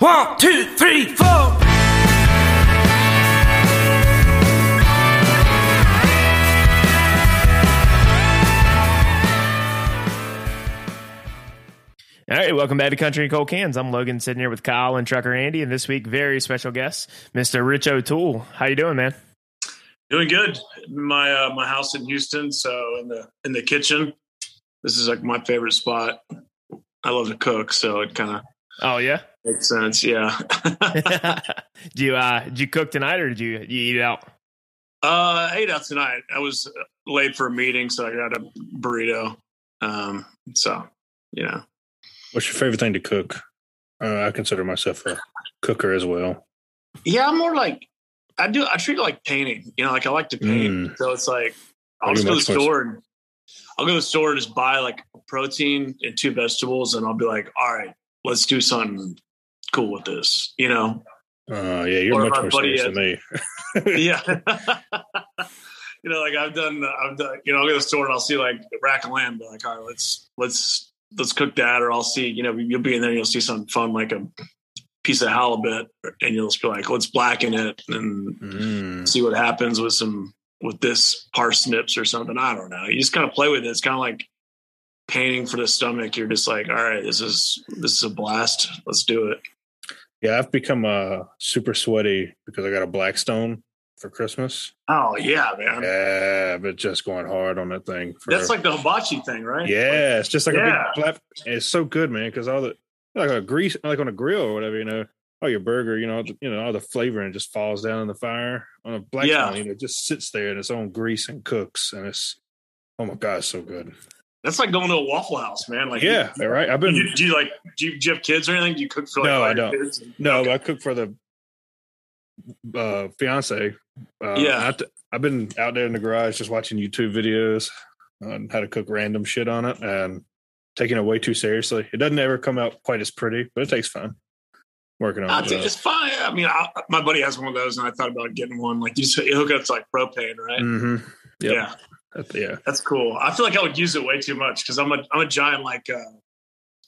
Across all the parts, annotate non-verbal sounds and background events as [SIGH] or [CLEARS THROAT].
One, two, three, four. All right, welcome back to Country and Cold Cans. I'm Logan sitting here with Kyle and Trucker Andy, and this week very special guest, Mr. Rich O'Toole. How you doing, man? Doing good. My uh, my house in Houston, so in the in the kitchen. This is like my favorite spot. I love to cook, so it kind of Oh yeah. Makes sense. Yeah. [LAUGHS] do you uh did you cook tonight or did you you eat out? uh, I ate out tonight. I was late for a meeting, so I got a burrito. Um, so yeah. What's your favorite thing to cook? Uh, I consider myself a cooker as well. Yeah, I'm more like I do. I treat it like painting. You know, like I like to paint. Mm. So it's like I'll Pretty just go to the much store and I'll go to the store and just buy like protein and two vegetables, and I'll be like, all right, let's do something cool with this. You know? Uh, yeah, you're Or much more serious than me. [LAUGHS] [LAUGHS] yeah. [LAUGHS] you know, like I've done, I've done. You know, I'll go to the store and I'll see like rack of lamb. Be like, all right, let's let's let's cook that, or I'll see. You know, you'll be in there, and you'll see something fun like a piece of halibut, and you'll just be like, let's blacken it and Mm. see what happens with some with this parsnips or something. I don't know. You just kind of play with it. It's kind of like painting for the stomach. You're just like, all right, this is this is a blast. Let's do it. Yeah, I've become uh, super sweaty because I got a Blackstone for Christmas. Oh yeah, man. Yeah, but just going hard on that thing. For, That's like the hibachi thing, right? yeah, it's just like Yeah. a big flap. It's so good, man, because all the like a grease, like on a grill or whatever, you know, all your burger, you know, you know, all the flavoring just falls down in the fire on a Blackstone. Yeah. You know, it just sits there in its own grease and cooks, and it's oh my god, it's so good. That's like going to a Waffle House, man. Like Yeah, you, right. I've been you, do you like do you, do you have kids or anything? Do you cook for like No, I don't. kids? No, Okay. I cook for the uh, fiance. Uh, Yeah. I, have been out there in the garage just watching YouTube videos on how to cook random shit on it and taking it way too seriously. It doesn't ever come out quite as pretty, but it takes fun. Working on I it. think it's fine. I mean, I, my buddy has one of those, and I thought about getting one. Like you, just, you hook up to like propane, right? mhm. Yep. Yeah, yeah. that's cool. I feel like I would use it way too much because I'm a I'm a giant like uh,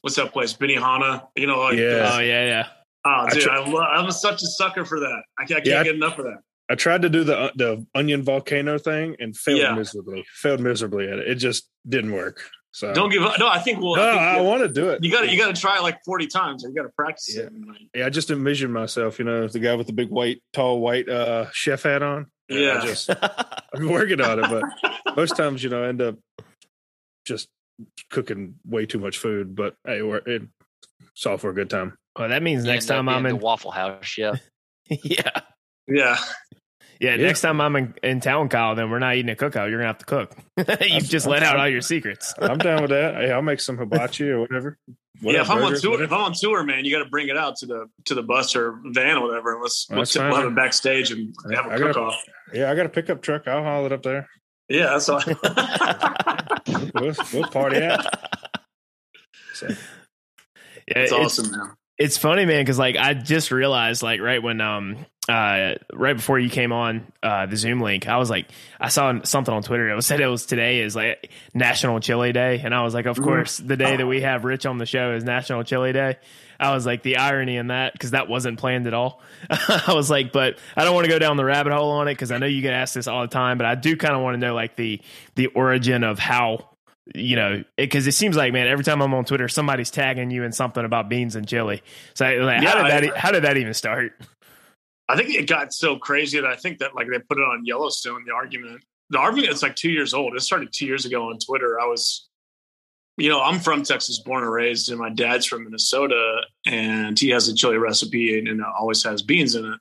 what's that place, Benihana? You know, like Yeah. Oh yeah, yeah. Oh, I dude, tr- I love. I'm such a sucker for that. I can't, I can't Yeah, I- get enough of that. I tried to do the uh, the onion volcano thing and failed Yeah. miserably. Failed miserably at it. It just didn't work. So Don't give up. No, I think well, no, I think I want to do it. you got to you got to try it like 40 times, or you got to practice Yeah. it. Like, Yeah, I just envisioned myself, you know, the guy with the big white, tall white uh, chef hat on. And I Yeah. just I'm working on it, but [LAUGHS] most times, you know, I end up just cooking way too much food. But hey, we're, it, it's all for a good time. Well, that means You next time I'm in the Waffle House [LAUGHS] yeah. yeah, Yeah, Yeah. next time I'm in, in town, Kyle, then we're not eating a cookout. You're gonna have to cook. [LAUGHS] You've just let out all your secrets. [LAUGHS] I'm down with that. Hey, I'll make some hibachi or whatever. yeah. If I'm on tour, whatever. if I'm on tour, man, you got to bring it out to the to the bus or van or whatever. And let's Well, let's that's we'll have fine. it backstage and have a I gotta- cook off. yeah, I got a pickup truck. I'll haul it up there. Yeah, that's all. [LAUGHS] We'll, we'll party out. So, Yeah, It's it's- awesome, man. It's funny, man, because like I just realized, like right when um uh right before you came on uh the Zoom link, I was like, I saw something on Twitter. It was said it was today is like National Chili Day, and I was like, of Mhm. course, the day that we have Rich on the show is National Chili Day. I was like, the irony in that because that wasn't planned at all. [LAUGHS] I was like, but I don't want to go down the rabbit hole on it because I know you get asked this all the time, but I do kind of want to know like the the origin of how you know, because it, seems like man, every time I'm on Twitter, somebody's tagging you in something about beans and chili. So like, Yeah, how did that? e- how did that even start? I think it got so crazy that I think that like they put it on Yellowstone. The argument, the argument, it's like two years old. It started two years ago on Twitter. I was, you know, I'm from Texas, born and raised, and my dad's from Minnesota, and he has a chili recipe and, and it always has beans in it.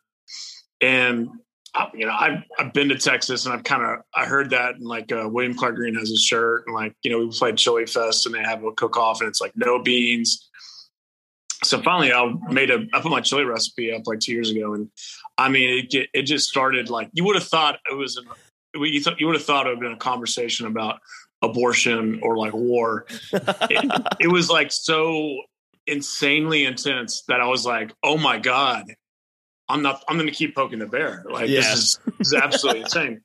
And I, you know, I've I've been to Texas, and I've kind of I heard that, and like uh, William Clark Green has a shirt, and like you know, we played Chili Fest, and they have a cook off, and it's like no beans so finally I made a I put my chili recipe up like two years ago and I mean it it just started like you would have thought it was an, you thought you would have thought it would have been a conversation about abortion or like war. It, it was like so insanely intense that I was like oh my god I'm not I'm gonna keep poking the bear. Like Yeah. this is this is absolutely [LAUGHS] insane.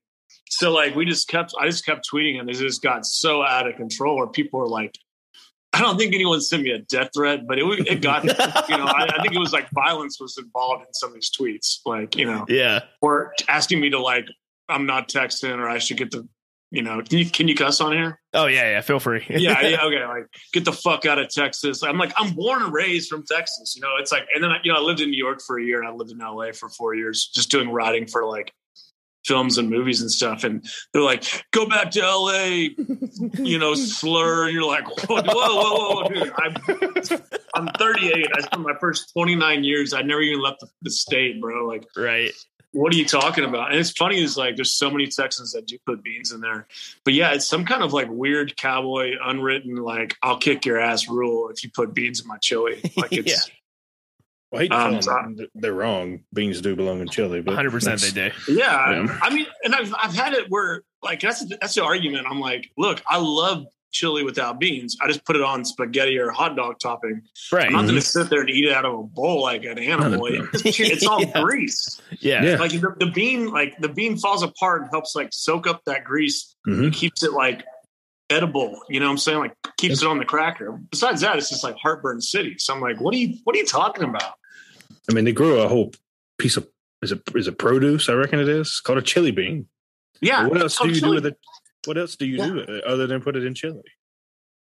So like we just kept I just kept tweeting and it just got so out of control where people were like I don't think anyone sent me a death threat, but it it got you know I, I, think it was like violence was involved in some of these tweets, like you know, yeah, or asking me to like I'm not texting or I should get the you know can you can you cuss on here? Oh yeah, yeah, feel free. [LAUGHS] yeah, yeah, okay, [LAUGHS] like get the fuck out of Texas. I'm like I'm born and raised from Texas, you know. It's like and then I, you know I lived in New York for a year and I lived in LA for four years, just doing writing for like films and movies and stuff. And they're like, go back to LA, [LAUGHS] you know, slur. And you're like, whoa, whoa, whoa, whoa, dude. I'm, I'm 38. I spent my first 29 years. I never even left the, the state, bro. Like, right. What are you talking about? And it's funny is like there's so many Texans that do put beans in there, but yeah, it's some kind of like weird cowboy unwritten like I'll kick your ass rule if you put beans in my chili. Like [LAUGHS] it's yeah. Well, I hate um, them they're wrong. Beans do belong in chili, but 100 percent they do. Yeah, yeah, I mean, and I've I've had it where like that's that's the argument. I'm like, look, I love chili without beans. I just put it on spaghetti or hot dog topping. Right. I'm not mm-hmm. going to sit there and eat it out of a bowl like an animal. it's, it's all [LAUGHS] yeah. grease. Yeah. yeah. Like the, the, bean, like the bean falls apart and helps like soak up that grease. Mm-hmm. keeps it like edible. You know what I'm saying? Like keeps it on the cracker. Besides that, it's just like heartburn city. So I'm like, what are you what are you talking about? I mean, they grow a whole piece of is it is it produce? I reckon it is it's called a chili bean. Yeah. But what else do you chili. do with it? What else do you yeah. do other than put it in chili?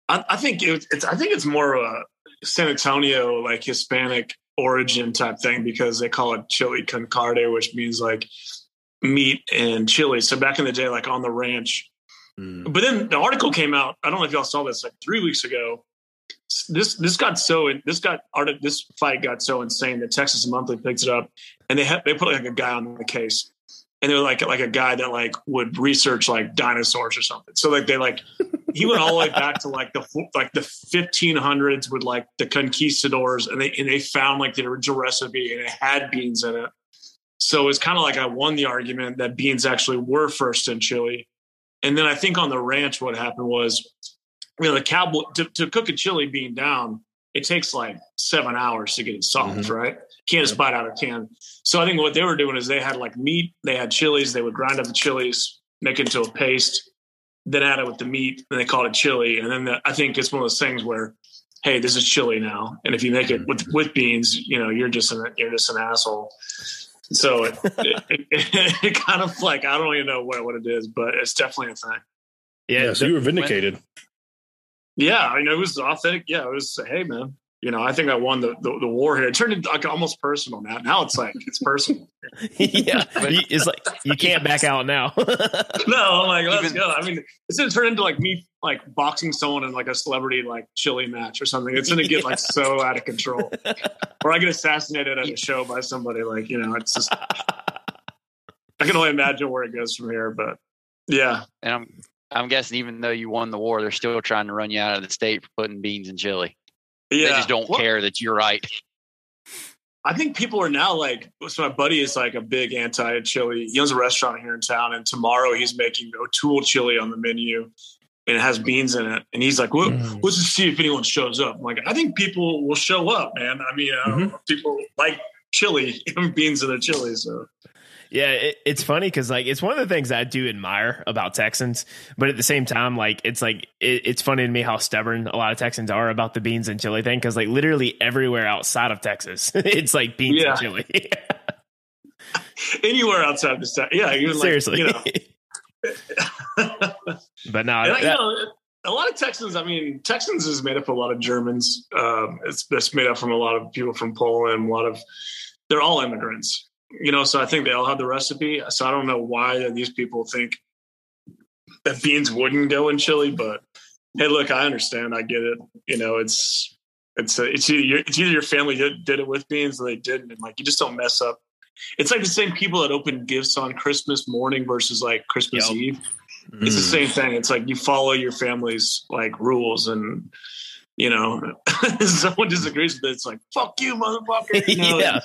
I, I think it, it's I think it's more of a San Antonio like Hispanic origin type thing because they call it chili con carne, which means like meat and chili. So back in the day, like on the ranch, Mm. But then the article came out. I don't know if y'all saw this like three weeks ago. This this got so this got this fight got so insane that Texas Monthly picked it up and they had, they put like a guy on the case and they were like like a guy that like would research like dinosaurs or something. So like they like he went all the way back to like the like the 1500s with like the conquistadors and they and they found like the original recipe and it had beans in it. So it's kind of like I won the argument that beans actually were first in chili and then I think on the ranch, what happened was, you know, the cowboy to, to cook a chili bean down, it takes like seven hours to get it soft, mm-hmm. right? Can't just bite out a can. So I think what they were doing is they had like meat, they had chilies, they would grind up the chilies, make it into a paste, then add it with the meat, and they called it chili. And then the, I think it's one of those things where, hey, this is chili now, and if you make it with with beans, you know, you're just an you're just an asshole. So it, it, it, [LAUGHS] it, kind of like I don't even know what, what it is, but it's definitely a thing. Yeah, yeah so you were vindicated. Yeah, I know it was authentic. Yeah, it was. Hey, man, you know, I think I won the, the, the war here. It turned into like almost personal now. Now it's like it's personal. [LAUGHS] yeah, it's like you can't back out now. [LAUGHS] no, I'm like let's Even, go. I mean, it's gonna turn into like me like boxing someone in like a celebrity like chili match or something. It's gonna get [LAUGHS] yeah. like so out of control, or I get assassinated at a show by somebody. Like you know, it's just I can only imagine where it goes from here. But yeah, and I'm I'm guessing even though you won the war, they're still trying to run you out of the state for putting beans in chili. Yeah. They just don't well, care that you're right. [LAUGHS] I think people are now like, so my buddy is like a big anti chili. He owns a restaurant here in town, and tomorrow he's making O'Toole chili on the menu, and it has beans in it. And he's like, well, mm. let's just see if anyone shows up. I'm like, I think people will show up, man. I mean, uh, mm-hmm. people like chili, and [LAUGHS] beans in their chili. So yeah, it, it's funny because like it's one of the things I do admire about Texans, but at the same time, like it's like it, it's funny to me how stubborn a lot of Texans are about the beans and chili thing. Because like literally everywhere outside of Texas, [LAUGHS] it's like beans yeah. and chili. [LAUGHS] Anywhere outside the state, yeah, even seriously, like, you know. [LAUGHS] but no, that, you know, a lot of Texans. I mean, Texans is made up of a lot of Germans. Um, it's, it's made up from a lot of people from Poland. A lot of they're all immigrants you know, so I think they all have the recipe. So I don't know why these people think that beans wouldn't go in chili, but hey, look, I understand. I get it. You know, it's it's a, it's either it's either your family did, did it with beans or they didn't, and like you just don't mess up. It's like the same people that open gifts on Christmas morning versus like Christmas yep. Eve. Mm. It's the same thing. It's like you follow your family's like rules and you know, [LAUGHS] someone disagrees with it, it's like, fuck you, motherfucker. [LAUGHS] You know, yeah.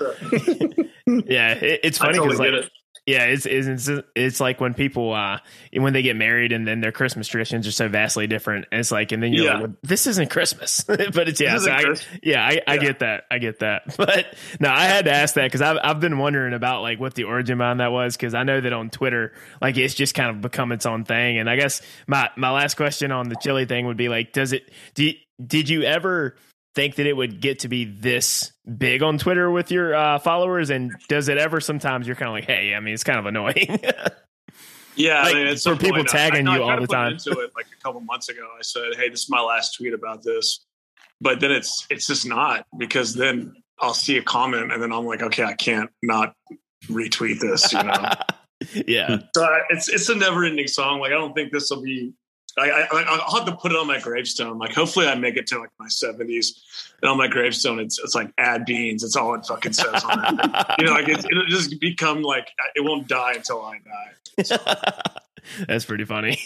[LAUGHS] yeah. It, it's funny because, totally like, it. yeah, it's, it's, it's like when people, uh, when they get married and then their Christmas traditions are so vastly different. And it's like, and then you're yeah. like, well, this isn't Christmas, but it's, yeah, so I, yeah, I, I get that. I get that. But no, I had to ask that because I've, I've been wondering about like what the origin behind that was. Cause I know that on Twitter, like it's just kind of become its own thing. And I guess my, my last question on the chili thing would be like, does it, do you, did you ever think that it would get to be this big on Twitter with your uh, followers? And does it ever sometimes you're kind of like, hey, I mean, it's kind of annoying. [LAUGHS] yeah, like, I mean, for people tagging I, I, you all the time. Into it like a couple months ago, I said, hey, this is my last tweet about this, but then it's it's just not because then I'll see a comment and then I'm like, okay, I can't not retweet this, you know. [LAUGHS] yeah. So it's it's a never ending song. Like I don't think this will be I, I, will have to put it on my gravestone. Like, hopefully, I make it to like my seventies, and on my gravestone, it's it's like add beans. It's all it fucking says on it. you know, like it, it'll just become like it won't die until I die. So. [LAUGHS] That's pretty funny.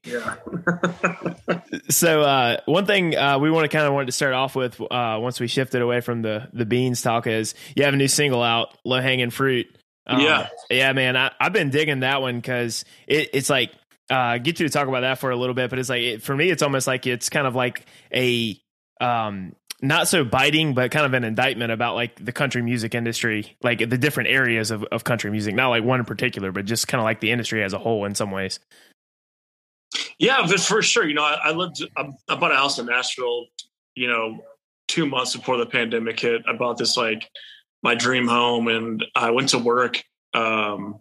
[LAUGHS] yeah. so uh, one thing uh, we want to kind of wanted to start off with uh, once we shifted away from the the beans talk is you have a new single out, low hanging fruit. Um, yeah, yeah, man. I, have been digging that one because it, it's like uh, get you to talk about that for a little bit, but it's like it, for me, it's almost like it's kind of like a um, not so biting, but kind of an indictment about like the country music industry, like the different areas of, of country music, not like one in particular, but just kind of like the industry as a whole in some ways. Yeah, for sure. You know, I, I lived, I, I bought a house in Nashville, you know, two months before the pandemic hit. I bought this like my dream home and I went to work. Um,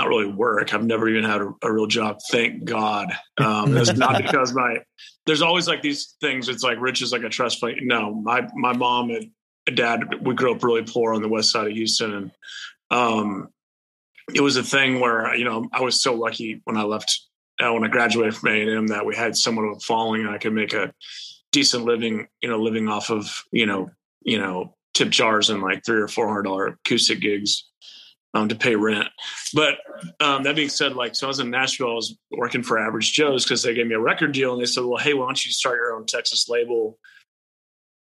not really work. I've never even had a, a real job. Thank God. Um, [LAUGHS] it's not because my there's always like these things. It's like rich is like a trust fund. No, my my mom and dad we grew up really poor on the west side of Houston, and um, it was a thing where you know I was so lucky when I left uh, when I graduated from A and M that we had someone of a following and I could make a decent living. You know, living off of you know you know tip jars and like three or four hundred dollar acoustic gigs um, to pay rent. But um, that being said, like, so I was in Nashville, I was working for Average Joe's because they gave me a record deal and they said, well, hey, why don't you start your own Texas label?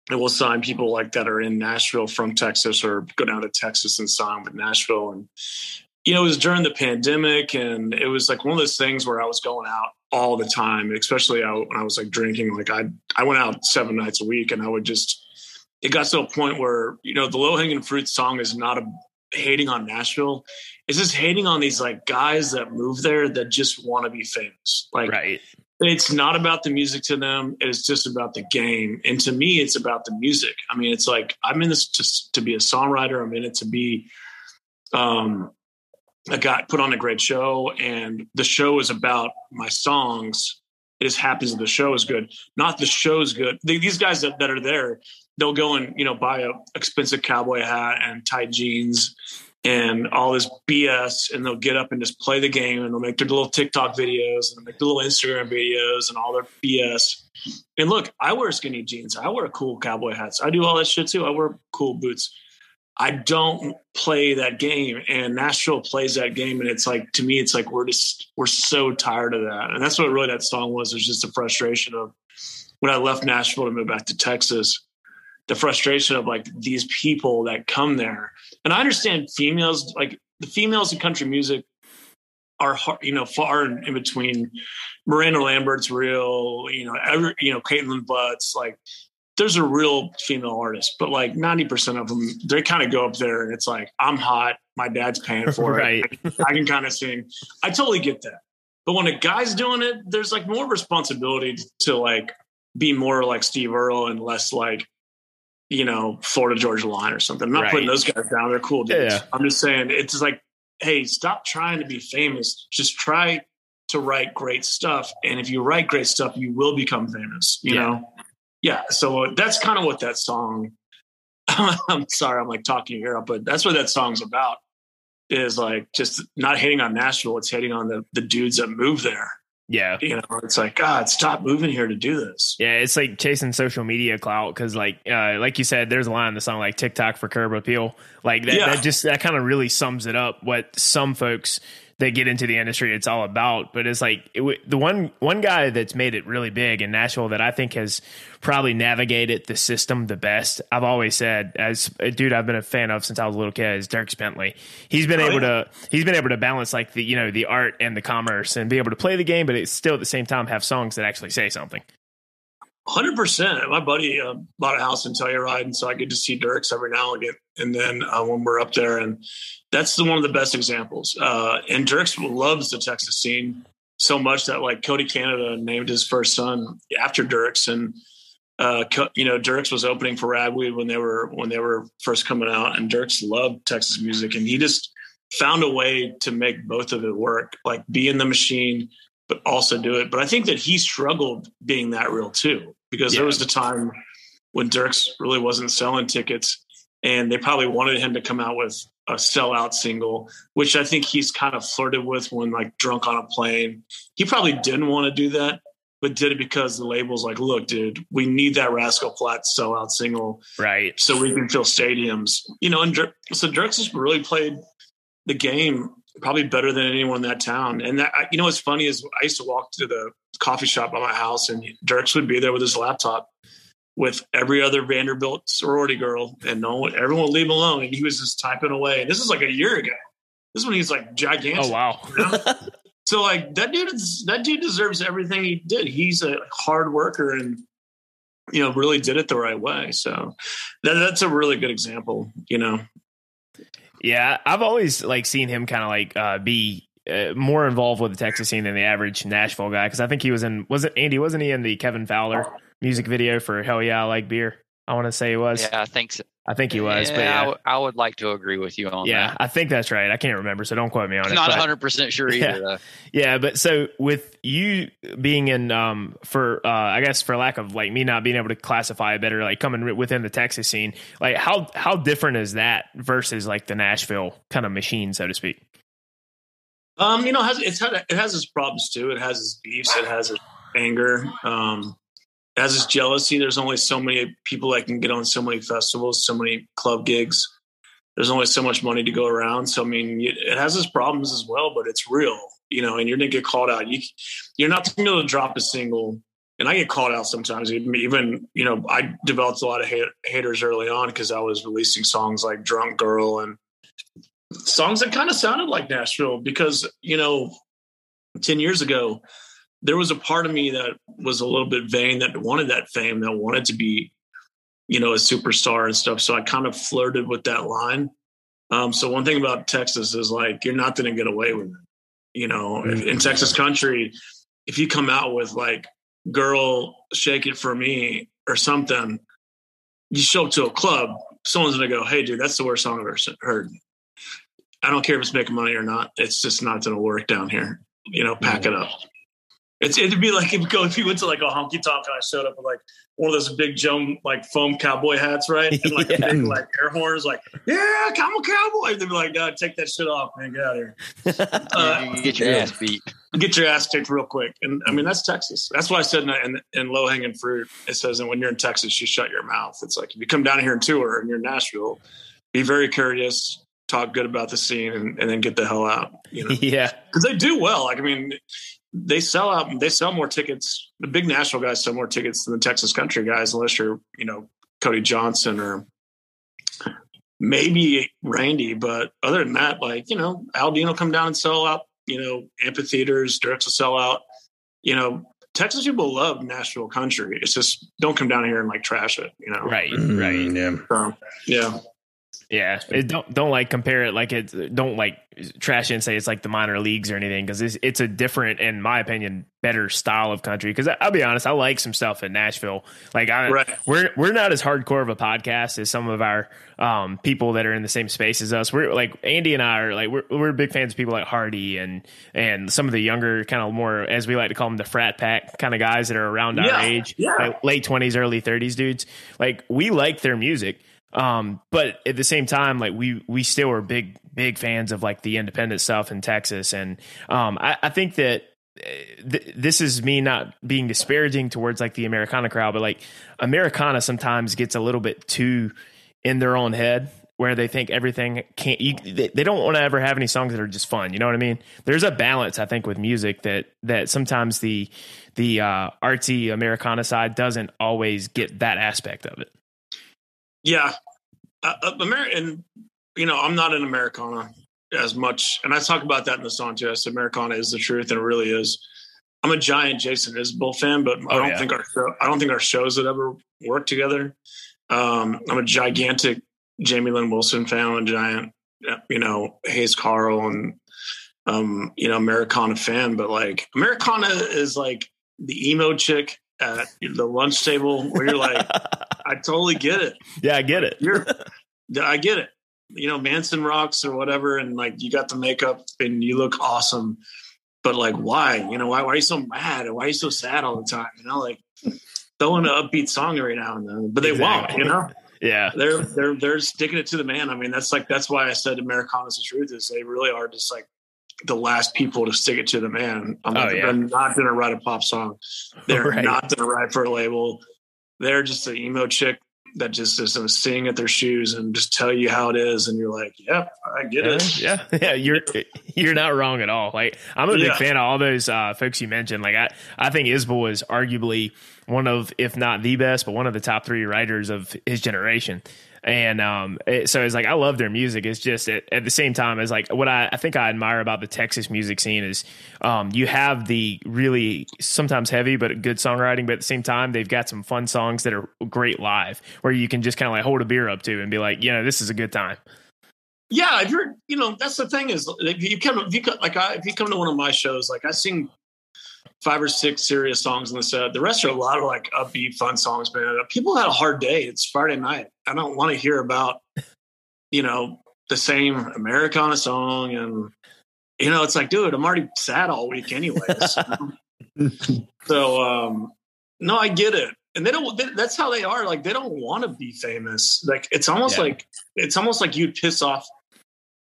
And we'll sign people like that are in Nashville from Texas or go down to Texas and sign with Nashville. And, you know, it was during the pandemic and it was like one of those things where I was going out all the time, especially when I was like drinking. Like I, I went out seven nights a week and I would just, it got to a point where, you know, the low hanging fruit song is not a, hating on Nashville. It's just hating on these like guys that move there that just want to be famous. Like right. it's not about the music to them. It's just about the game. And to me, it's about the music. I mean, it's like I'm in this to, to be a songwriter. I'm in it to be um I got put on a great show and the show is about my songs. It just happens that the show is good. Not the show's good. These guys that, that are there, they'll go and you know buy a expensive cowboy hat and tight jeans and all this BS, and they'll get up and just play the game, and they'll make their little TikTok videos and make the little Instagram videos and all their BS. And look, I wear skinny jeans, I wear cool cowboy hats, I do all that shit too. I wear cool boots. I don't play that game, and Nashville plays that game, and it's like to me, it's like we're just we're so tired of that, and that's what really that song was. It was just a frustration of when I left Nashville to move back to Texas the frustration of like these people that come there. And I understand females, like the females in country music are you know, far in, in between. Miranda Lambert's real, you know, every, you know, Kaitlin Butts, like there's a real female artist, but like 90% of them, they kind of go up there and it's like, I'm hot. My dad's paying for [LAUGHS] right. it. I, I can kind of sing. I totally get that. But when a guy's doing it, there's like more responsibility to like be more like Steve Earle and less like you know, Florida Georgia Line or something. I'm not right. putting those guys down. They're cool dudes. Yeah. I'm just saying it's like, hey, stop trying to be famous. Just try to write great stuff. And if you write great stuff, you will become famous, you yeah. know? Yeah. So uh, that's kind of what that song, [LAUGHS] I'm sorry, I'm like talking here, up, but that's what that song's about is like just not hating on Nashville. It's hating on the, the dudes that move there yeah. You know, it's like, God, stop moving here to do this. Yeah, it's like chasing social media clout because, like, uh, like you said, there's a line in the song like TikTok for curb appeal. Like that, yeah. that just that kind of really sums it up. What some folks that get into the industry it's all about. But it's like it, the one one guy that's made it really big in Nashville that I think has probably navigated the system the best. I've always said as a dude I've been a fan of since I was a little kid is Dierks Bentley. He's been oh, able yeah. to he's been able to balance like the you know the art and the commerce and be able to play the game, but it's still at the same time have songs that actually say something. Hundred percent. My buddy uh, bought a house in Telluride, and so I get to see Dierks every now and again. And then uh, when we're up there, and that's the, one of the best examples. Uh, and Dierks loves the Texas scene so much that like Cody Canada named his first son after Dierks, and uh, you know, Dierks was opening for Ragweed when they were when they were first coming out, and Dirks loved Texas music, and he just found a way to make both of it work, like be in the machine, but also do it. But I think that he struggled being that real too, because yeah. there was the time when Dierks really wasn't selling tickets, and they probably wanted him to come out with a sellout single, which I think he's kind of flirted with when like drunk on a plane. He probably didn't want to do that, but did it because the label's like, look, dude, we need that Rascal Flatts sellout single, right? So we can fill stadiums, you know. And so Dierks has really played the game probably better than anyone in that town. And that, you know, what's funny is I used to walk to the coffee shop by my house, and Dierks would be there with his laptop with every other Vanderbilt sorority girl, and no one, everyone would leave him alone, and he was just typing away. And this is like a year ago. This is when he's like gigantic. Oh wow! You know? [LAUGHS] so like that dude, that dude deserves everything he did. He's a hard worker and you know really did it the right way. So that, that's a really good example. You know. Yeah, I've always like seen him kind of like uh, be uh, more involved with the Texas scene than the average Nashville guy because I think he was in wasn't Andy wasn't he in the Kevin Fowler music video for Hell Yeah, I Like Beer. I want to say he was. Yeah, I think so. I think he was. Yeah, but yeah. I, w- I would like to agree with you on yeah, that. I think that's right. I can't remember, so don't quote me on I'm it. Not 100 percent sure [LAUGHS] either. Yeah. Yeah, but so with you being in, um, for uh, I guess for lack of like me not being able to classify it better, like coming within the Texas scene, like how how different is that versus like the Nashville kind of machine, so to speak? Um, you know, it has, it's had, it has its problems too. It has its beefs. It has its anger. Um, it has its jealousy. There's only so many people that can get on so many festivals, so many club gigs. There's only so much money to go around. So I mean, it has its problems as well, but it's real, you know. And you're gonna get called out. You you're not gonna be able to drop a single. And I get called out sometimes. Even you know, I developed a lot of hate, haters early on because I was releasing songs like "Drunk Girl" and songs that kind of sounded like Nashville. Because you know, ten years ago, there was a part of me that was a little bit vain that wanted that fame, that wanted to be, you know, a superstar and stuff. So I kind of flirted with that line. Um, so one thing about Texas is like you're not going to get away with it. You know, mm-hmm. in Texas country, if you come out with like "Girl, Shake It for Me" or something, you show up to a club, someone's going to go, "Hey, dude, that's the worst song I've ever heard." I don't care if it's making money or not. It's just not going to work down here. You know, pack it up. It's, it'd be like [LAUGHS] if you, go, if you went to like a honky tonk and I showed up with like one of those big Joan like foam cowboy hats, right? And like [LAUGHS] yeah. big like air horns, like, yeah, come on, cowboy. They'd be like, God, take that shit off, man. Get out of here. [LAUGHS] Uh, you get your ass beat. Get your ass kicked real quick. And I mean, that's Texas. That's why I said in, in, in low hanging fruit, it says, and when you're in Texas, you shut your mouth. It's like if you come down here and tour and you're in Nashville, be very courteous, talk good about the scene, and, and then get the hell out. You know? Yeah. Because they do well. Like, I mean, they sell out they sell more tickets. The big national guys sell more tickets than the texas country guys unless you're you know cody johnson or maybe randy. But other than that like you know Aldean will come down and sell out you know amphitheaters Dierks will sell out. You know texas people love nashville country. It's just don't come down here and like trash it you know? Right right. mm, yeah. So, yeah yeah, it don't don't like compare it like it. Don't like trash and say it's like the minor leagues or anything because it's it's a different, in my opinion, better style of country. Because I'll be honest, I like some stuff in Nashville. Like I, right. we're we're not as hardcore of a podcast as some of our um, people that are in the same space as us. We're like Andy and I are like we're we're big fans of people like Hardy and and some of the younger kind of more as we like to call them the frat pack kind of guys that are around yeah. our age, yeah. like late twenties, early thirties dudes. Like we like their music um, but at the same time, like we we still are big big fans of like the independent stuff in Texas, and um, I, I think that uh, th- this is me not being disparaging towards like the Americana crowd, but like Americana sometimes gets a little bit too in their own head where they think everything can't you, they, they don't want to ever have any songs that are just fun you know what i mean? There's a balance i think with music that that sometimes the the uh artsy americana side doesn't always get that aspect of it yeah, uh, uh American. You know, I'm not an Americana as much, and I talk about that in the song too. I said Americana is the truth, and it really is. I'm a giant Jason Isbell fan, but I oh, don't yeah. think our show, I don't think our shows would ever work together. Um, I'm a gigantic Jamie Lin Wilson fan. I'm a giant, you know, Hayes Carll and um, you know, Americana fan. But like Americana is like the emo chick at the lunch table where you're like, [LAUGHS] I totally get it. Yeah, I get it. You're, I get it. You know, Manson rocks or whatever, and like you got the makeup and you look awesome. But like, why? You know, why, why are you so mad? Why are you so sad all the time? You know, like throw in an upbeat song every now and then. But they exactly. won't, you know? Yeah. They're they're they're sticking it to the man. I mean, that's like that's why I said Americana's the truth is they really are just like the last people to stick it to the man. I'm, oh, yeah. not going to write a pop song. They're [LAUGHS] right. not going to write for a label. They're just an emo chick that just is going to sing at their shoes and just tell you how it is, and you're like, "Yep, I get yeah, it." Yeah, [LAUGHS] yeah, you're you're not wrong at all. Like I'm a big yeah. fan of all those uh, folks you mentioned. Like I, I think Isbell is arguably one of, if not the best, but one of the top three writers of his generation. And um, it, so it's like I love their music. It's just at, at the same time as like what I, I, think I admire about the Texas music scene is um, you have the really sometimes heavy but good songwriting, but at the same time they've got some fun songs that are great live where you can just kind of like hold a beer up to and be like, you know, this is a good time. Yeah, if you're, you know, that's the thing is if you come, if you come, like I, if you come to one of my shows, like I sing five or six serious songs in the set. The rest are a lot of like upbeat, fun songs, man. People had a hard day. It's Friday night. I don't want to hear about, you know, the same Americana song. And, you know, it's like, dude, I'm already sad all week anyways. [LAUGHS] so, um, no, I get it. And they don't, they, that's how they are. Like, they don't want to be famous. Like, it's almost yeah. like, it's almost like you'd piss off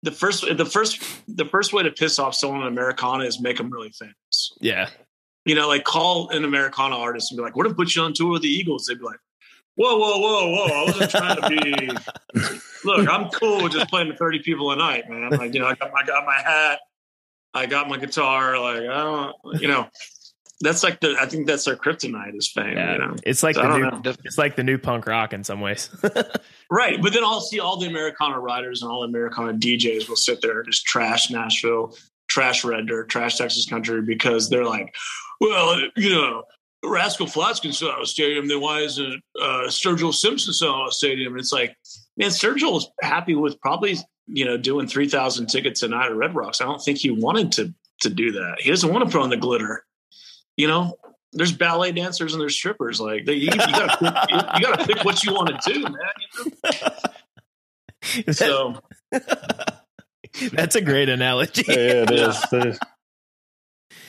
the first, the first, the first way to piss off someone in Americana is make them really famous. Yeah you know, like call an Americana artist and be like, "What if put you on tour with the Eagles?" They'd be like, "Whoa, whoa, whoa, whoa! I wasn't trying to be. [LAUGHS] Look, I'm cool with just playing to 30 people a night, man. Like, you know, I got, I got my hat, I got my guitar. Like, I don't, you know." That's like the. I think that's their kryptonite is fame. Yeah, you know? it's like so the new. Know. It's like the new punk rock in some ways. [LAUGHS] right, but then I'll see all the Americana writers and all the Americana DJs will sit there and just trash Nashville, trash Red Dirt, trash Texas Country because they're like, well, you know, Rascal Flatts can sell out a stadium, then why isn't uh, Sturgill Simpson sell a stadium? And it's like, man, Sturgill was happy with probably, you know, doing 3,000 tickets a night at Red Rocks. I don't think he wanted to to do that. He doesn't want to put on the glitter. You know, there's ballet dancers and there's strippers. Like they, you, you gotta pick, you, you, gotta pick what you want to do, man. [LAUGHS] You know? So [LAUGHS] that's a great analogy. Yeah, it is.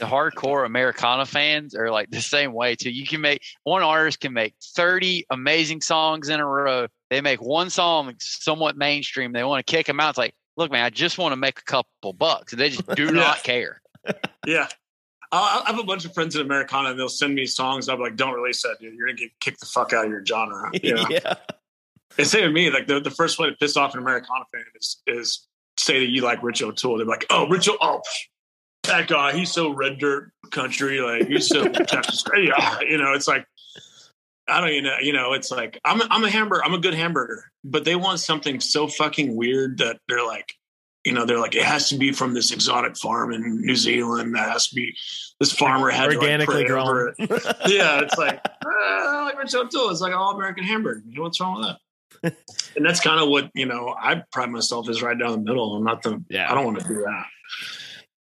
The hardcore Americana fans are like the same way too. You can make one artist can make 30 amazing songs in a row. They make one song somewhat mainstream. They want to kick them out. It's like, look, man, I just want to make a couple bucks. They just do [LAUGHS] yeah. not care. [LAUGHS] Yeah. I have a bunch of friends in Americana and they'll send me songs. I'm like, don't release that, dude. You're going to get kicked the fuck out of your genre. [LAUGHS] You know? yeah. They say to me, like, the, the first way to piss off an Americana fan is, is say that you like Rich O'Toole. They're like, oh, Rich O'Toole, oh, that guy, he's so red dirt country, like he's so [LAUGHS] Texas. Yeah, you know, it's like I don't even know. You know, it's like I'm a, I'm a hamburger. I'm a good hamburger, but they want something so fucking weird that they're like, you know, they're like, it has to be from this exotic farm in New Zealand. That has to be this farmer had organically to like grown. It. [LAUGHS] yeah, it's like uh, like Rich O'Toole. It's like all American hamburger. What's wrong with that? [LAUGHS] and that's kind of what you know. I pride myself is right down the middle. I'm not the. Yeah. I don't want to do that.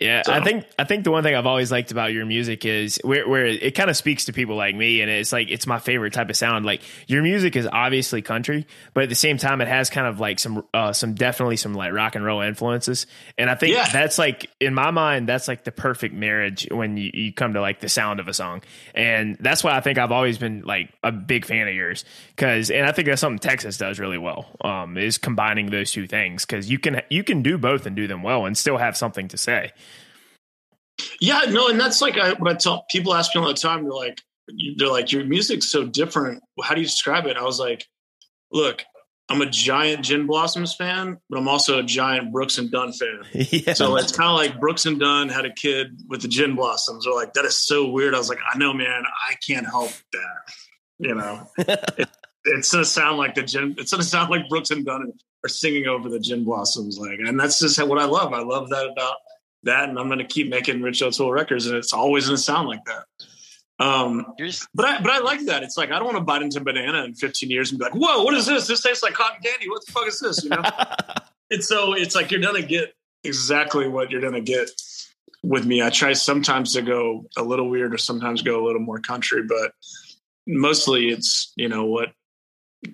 Yeah, so. I think I think the one thing I've always liked about your music is where where it, kind of speaks to people like me, and it's like it's my favorite type of sound. Like your music is obviously country, but at the same time, it has kind of like some uh, some definitely some like rock and roll influences, and I think yeah. that's like in my mind that's like the perfect marriage when you, you come to like the sound of a song, and that's why I think I've always been like a big fan of yours because, and I think that's something Texas does really well um, is combining those two things because you can you can do both and do them well and still have something to say. Yeah, no, and that's like I, what I tell people ask me all the time. They're like, they're like, your music's so different. How do you describe it? I was like, look, I'm a giant Gin Blossoms fan, but I'm also a giant Brooks and Dunn fan. [LAUGHS] Yeah. So it's kind of like Brooks and Dunn had a kid with the Gin Blossoms. They're like, that is so weird. I was like, I know, man, I can't help that. You know, [LAUGHS] it, it's gonna sound like the Gin. It's gonna sound like Brooks and Dunn are singing over the Gin Blossoms. Like, and that's just what I love. I love that about that, and I'm going to keep making Rich O'Toole records, and it's always going to sound like that. Um, but I but I like that. It's like I don't want to bite into banana in 15 years and be like, "Whoa, what is this? This tastes like cotton candy. What the fuck is this?" You know. [LAUGHS] and so it's like you're gonna get exactly what you're gonna get with me. I try sometimes to go a little weird or sometimes go a little more country, but mostly it's you know what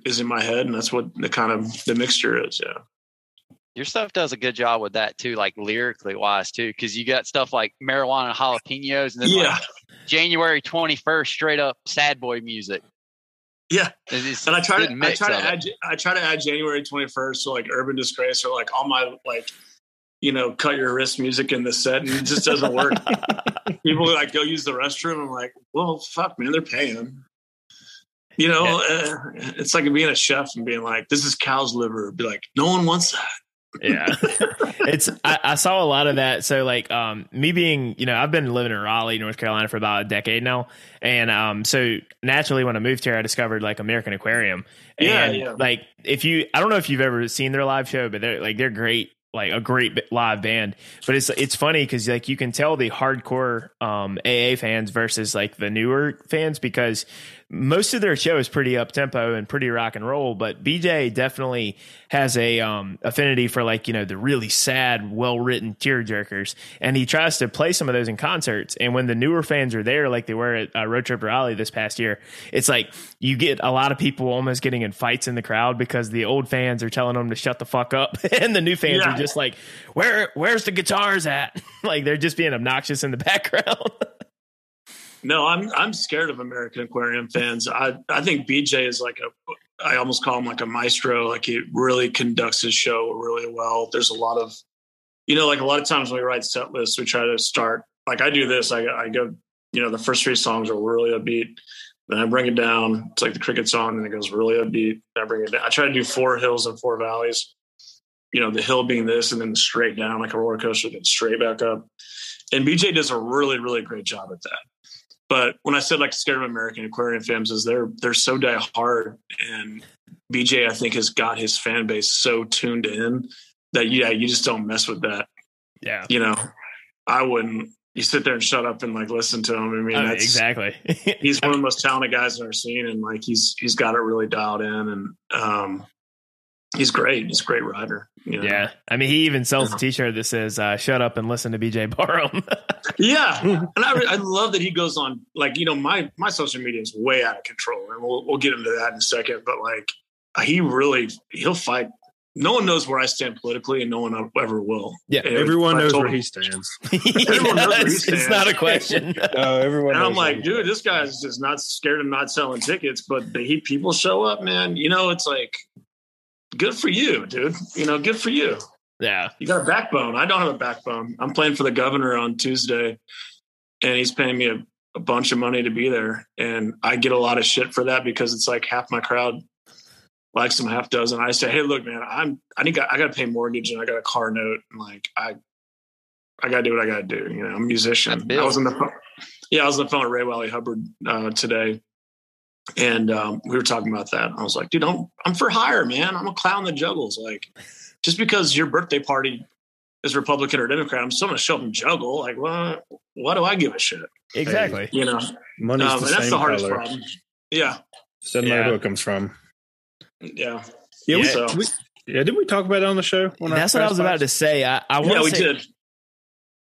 is in my head, and that's what the kind of the mixture is. Yeah. Your stuff does a good job with that too, like lyrically wise too, because you got stuff like marijuana jalapenos and then Yeah. like January twenty first, straight up sad boy music. Yeah. It's And I try to I try to of it. add I try to add January twenty first to like Urban Disgrace or like all my like you know cut your wrist music in the set and it just doesn't work. [LAUGHS] People like go use the restroom. I'm like, well, fuck, man, they're paying. You know, uh, it's like being a chef and being like, "This is cow's liver." Be like, no one wants that. Yeah. [LAUGHS] It's I, I saw a lot of that. So like um me being you know i've been living in raleigh north carolina for about a decade now. And um so naturally when i moved here i discovered like american aquarium. Yeah, and yeah. like if you i don't know if you've ever seen their live show but they're like they're great like a great live band. But it's it's funny because like you can tell the hardcore um aa fans versus like the newer fans because most of their show is pretty up tempo and pretty rock and roll, but BJ definitely has a um, affinity for like you know the really sad, well written tear jerkers, and he tries to play some of those in concerts. And when the newer fans are there, like they were at uh, Road Trip Rally this past year, it's like you get a lot of people almost getting in fights in the crowd because the old fans are telling them to shut the fuck up, [LAUGHS] and the new fans Yeah. are just like, where where's the guitars at? [LAUGHS] like they're just being obnoxious in the [LAUGHS] background. No, I'm I'm scared of American Aquarium fans. I I think BJ is like a I almost call him like a maestro. Like he really conducts his show really well. There's a lot of you know, like a lot of times when we write set lists, we try to start like I do this. I I go, you know, the first three songs are really upbeat. Then I bring it down. It's like the cricket song, and it goes really upbeat. I bring it down. I try to do four hills and four valleys. You know, the hill being this, and then straight down like a roller coaster, then straight back up. And BJ does a really, really great job at that. But when I said like scared of American Aquarium fans, is they're they're so die hard, and BJ I think has got his fan base so tuned in that yeah, you just don't mess with that. yeah, You know, I wouldn't. You sit there and shut up and like listen to him. I mean, Oh, that's exactly. he's [LAUGHS] one of the most talented guys in our scene, and like he's he's got it really dialed in, and um, he's great. He's a great rider. You know? Yeah, I mean, he even sells a T-shirt that says uh, "Shut up and listen to BJ Barham." [LAUGHS] Yeah, and I, I love that he goes on. Like you know, my my social media is way out of control, and we'll we'll get into that in a second. But like, he really he'll fight. No one knows where I stand politically, and no one ever will. Yeah, And Everyone knows where him- he stands. [LAUGHS] Everyone knows where he it's, it's not a question. [LAUGHS] No, everyone. And I'm like, dude, this guy's just not scared of not selling tickets, but the he people show up, man. You know, it's like good for you, dude. You know, good for you. yeah, You got a backbone. I don't have a backbone. I'm playing for the governor on Tuesday, and he's paying me a, a bunch of money to be there. And I get a lot of shit for that because it's like half my crowd likes some half dozen. I say, hey, look, man, I'm I think I, got to pay mortgage and I got a car note, and like I I got to do what I got to do. You know, I'm a musician. I was on the phone. Yeah, I was on the phone with Ray Wylie Hubbard uh, today. And um, we were talking about that. I was like, dude, I'm I'm for hire, man. I'm a clown that juggles. Like, just because your birthday party is Republican or Democrat, I'm still gonna show up and juggle. Like, what? Why do I give a shit? exactly. You know, Money's um, the and that's the hardest color. problem. Yeah, Doesn't Yeah. matter who it comes from. yeah, Yeah, we, So- we, yeah. Didn't we talk about it on the show? when That's what I was about to say. I, I want yeah. to We say, did.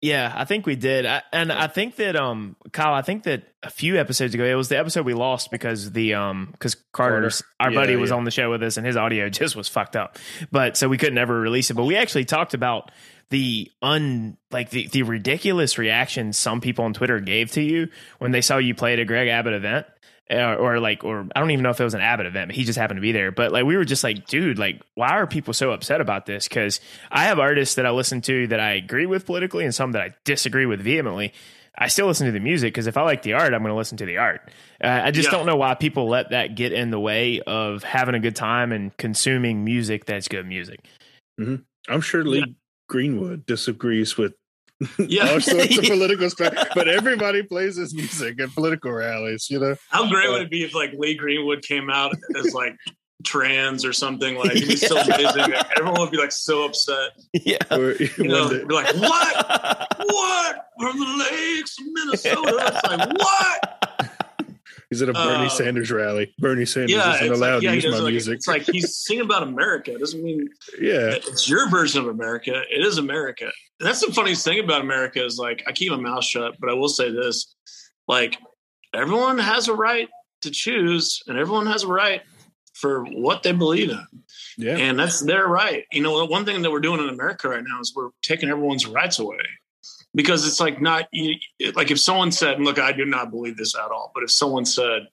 Yeah, I think we did. I, and I think that um Kyle, I think that a few episodes ago, it was the episode we lost because the um because Carter, our Yeah, buddy was on the show with us and his audio [LAUGHS] just was fucked up. But so we couldn't ever release it. But we actually talked about the un like the, the ridiculous reaction some people on Twitter gave to you when they saw you play at a Greg Abbott event. Or, or like, or I don't even know if it was an Abbott event, but he just happened to be there. But like, we were just like, dude, like, why are people so upset about this? Because I have artists that I listen to that I agree with politically, and some that I disagree with vehemently. I still listen to the music because if I like the art, I'm going to listen to the art. Uh, I just Yeah. don't know why people let that get in the way of having a good time and consuming music that's good music. I'm sure Lee Greenwood disagrees with Yeah. all sorts of political stuff, but everybody plays his music at political rallies. You know, How great would it be if like Lee Greenwood came out as like trans or something? Like it'd be so [LAUGHS] amazing. Everyone would be like so upset. yeah. or [LAUGHS] You know, day- be like, what? [LAUGHS] what from the lakes of Minnesota? It's like what? He's at a Bernie uh, Sanders rally. Bernie Sanders Yeah, isn't allowed like, yeah, to use my like, music. it's like he's singing about America. It doesn't mean yeah, it's your version of America. It is America. And that's the funniest thing about America is like I keep my mouth shut, but I will say this: like everyone has a right to choose, and everyone has a right for what they believe in. Yeah. And that's their right. You know, one thing that we're doing in America right now is we're taking everyone's rights away because it's like not like if someone said, look, I do not believe this at all. But if someone said,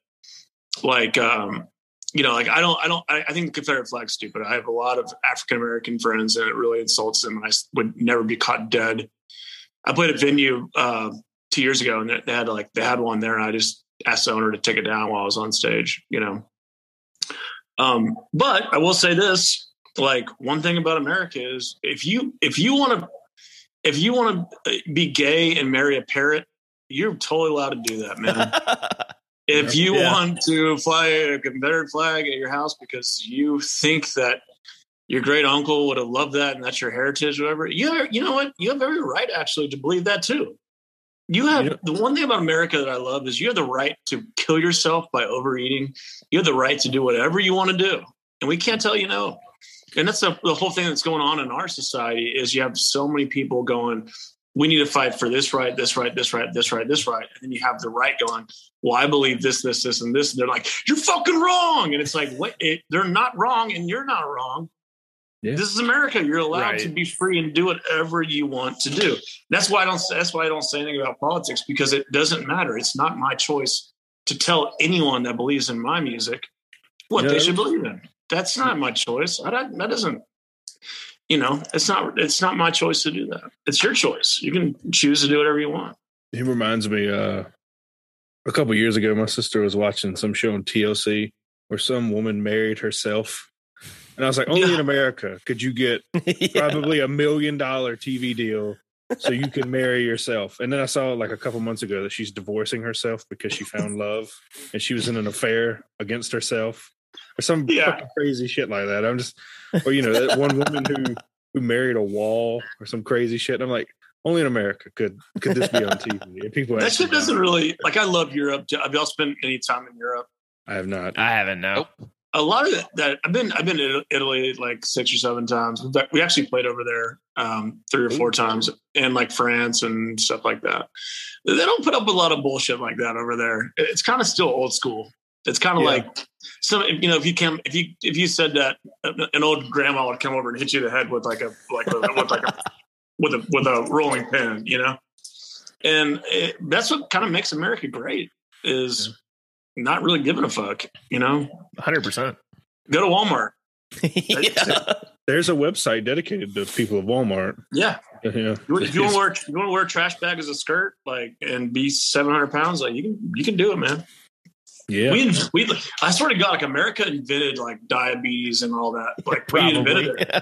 like, um, you know, like I don't, I don't, I, I think the Confederate flag's stupid. I have a lot of African American friends, and it really insults them, and I would never be caught dead. I played a venue uh, two years ago, and they had like they had one there, and I just asked the owner to take it down while I was on stage. You know, um, but I will say this: like one thing about America is if you if you want to if you want to uh, be gay and marry a parrot, you're totally allowed to do that, man. [LAUGHS] if you Yeah. want to fly a Confederate flag at your house because you think that your great uncle would have loved that and that's your heritage, whatever, you have, you know what? You have every right actually to believe that too. You have Yeah. the one thing about America that I love is you have the right to kill yourself by overeating. You have the right to do whatever you want to do, and we can't tell you no. And that's the, the whole thing that's going on in our society is you have so many people going, we need to fight for this right, this right, this right, this right, this right. And then you have the right going, well, I believe this, this, this, and this. And they're like, you're fucking wrong. And it's like, wait, it, they're not wrong and you're not wrong. Yeah. This is America. You're allowed Right. to be free and do whatever you want to do. That's why I don't. That's why I don't say anything about politics because it doesn't matter. It's not my choice to tell anyone that believes in my music what You know, they should believe in. That's not my choice. I don't, that doesn't. You know, it's not. It's not my choice to do that. It's your choice. You can choose to do whatever you want. He reminds me uh a couple years ago my sister was watching some show on TLC where some woman married herself. And I was like, only Yeah. in America could you get [LAUGHS] Yeah. probably a million dollar TV deal so you can marry yourself. And then I saw like a couple months ago that she's divorcing herself because she found love and she was in an affair against herself or some Yeah. fucking crazy shit like that. I'm just, or you know, that one woman who who married a wall or some crazy shit. And I'm like, only in America could could this be on TV. And [LAUGHS] people That shit doesn't really like. I love Europe. Have y'all spent any time in Europe? I have not. I haven't no. a lot of it that I've been I've been to Italy like six or seven times. We've- We actually played over there um, three or four times, and like France and stuff like that. They don't put up a lot of bullshit like that over there. It's kind of still old school. It's kind of Yeah. like so you know if you come if you if you said that an old grandma would come over and hit you in the head with like a like a, with like a [LAUGHS] with a with a rolling pin, you know. And it, that's what kind of makes America great is not really giving a fuck, you know. Hundred percent. Go to Walmart. [LAUGHS] Yeah. There's a website dedicated to people of Walmart. Yeah, Yeah. you, if you want to wear you want to wear a trash bag as a skirt, like and be seven hundred pounds, like you can you can do it, man. Yeah. We we I swear to God, like America invented like diabetes and all that. [LAUGHS] Like we invented it.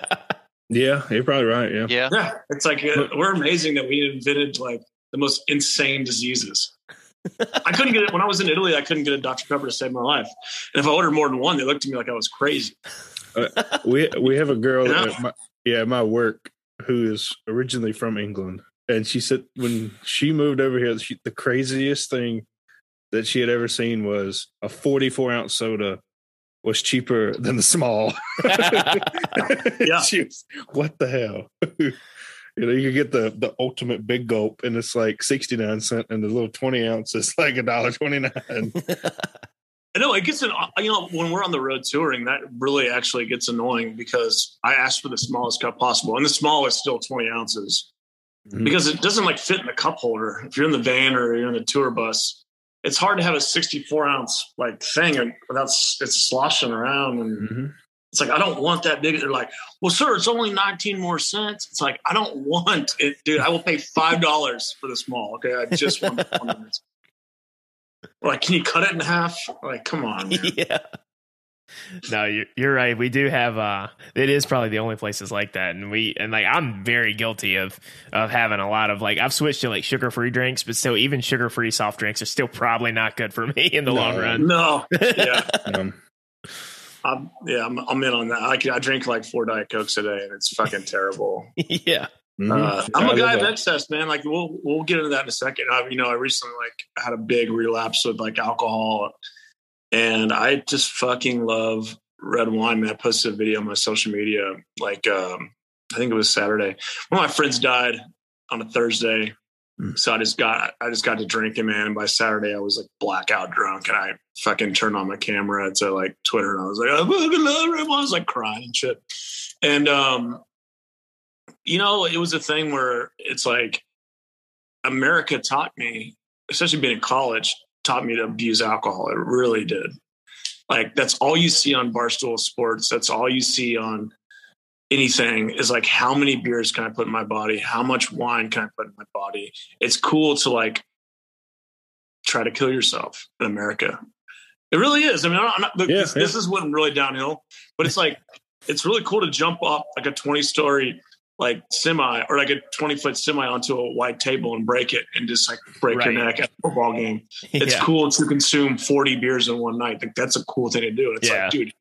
Yeah. You're probably right. Yeah. Yeah. Yeah, it's like uh, we're amazing that we invented like the most insane diseases. [LAUGHS] I couldn't get it when I was in Italy. I couldn't get a Dr Pepper to save my life, and if I ordered more than one, they looked at me like I was crazy. We we have a girl Yeah. at my, yeah, my work who is originally from England. And she said when she moved over here, she, the craziest thing that she had ever seen was a 44 ounce soda was cheaper than the small. [LAUGHS] Yeah. She was, what the hell? [LAUGHS] you know, you could get the the ultimate big gulp and it's like 69 cent and the little 20 ounce is like a dollar 29. [LAUGHS] I know it gets an you know when we're on the road touring, that really actually gets annoying because I asked for the smallest cup possible, and the small is still twenty ounces Mhm. because it doesn't like fit in the cup holder. If you're in the van or you're in the tour bus, it's hard to have a sixty-four ounce like thing and without it's sloshing around, and Mhm. it's like I don't want that big. They're like, well, sir, it's only nineteen more cents. It's like I don't want it, dude. I will pay five dollars for the small. Okay, I just want. the [LAUGHS] 20 minutes. Like, can you cut it in half? Like, come on. man. [LAUGHS] yeah. No, you're, you're right. We do have. uh It is probably the only places like that, and we and like I'm very guilty of of having a lot of like I've switched to like sugar free drinks, but still even sugar free soft drinks are still probably not good for [LAUGHS] me in the No. long run. No, yeah, [LAUGHS] Um, I'm, yeah, I'm, I'm in on that. I, can- I drink like four diet cokes a day, and it's fucking terrible. [LAUGHS] yeah. mhm. Uh, I'm a guy of excess, man. Like we'll we'll get into that in a second. I, you know, I recently like had a big relapse with like alcohol, and I just fucking love red wine. Man, I posted a video on my social media. Like, um, I think it was Saturday. One of my friends died on a Thursday. Mm. So I just got I just got to drinking, man. And by Saturday, I was like blackout drunk, and I fucking turned on my camera to like Twitter, and I was like, I fucking love everyone. I was like crying and shit. And um, you know, it was a thing where it's like America taught me, especially being in college, taught me to abuse alcohol. It really did. Like that's all you see on Barstool Sports. That's all you see on anything is like how many beers can I put in my body? How much wine can I put in my body? It's cool to like try to kill yourself in America. It really is. I mean, I'm not, look, Yeah, this, yeah. this is what really downhill, but it's like it's really cool to jump up like a 20 story like semi or like a 20 foot semi onto a white table and break it and just like break your neck at a football game. [LAUGHS] It's Yeah. cool to consume 40 beers in one night. Like that's a cool thing to do. It's Yeah. like, dude,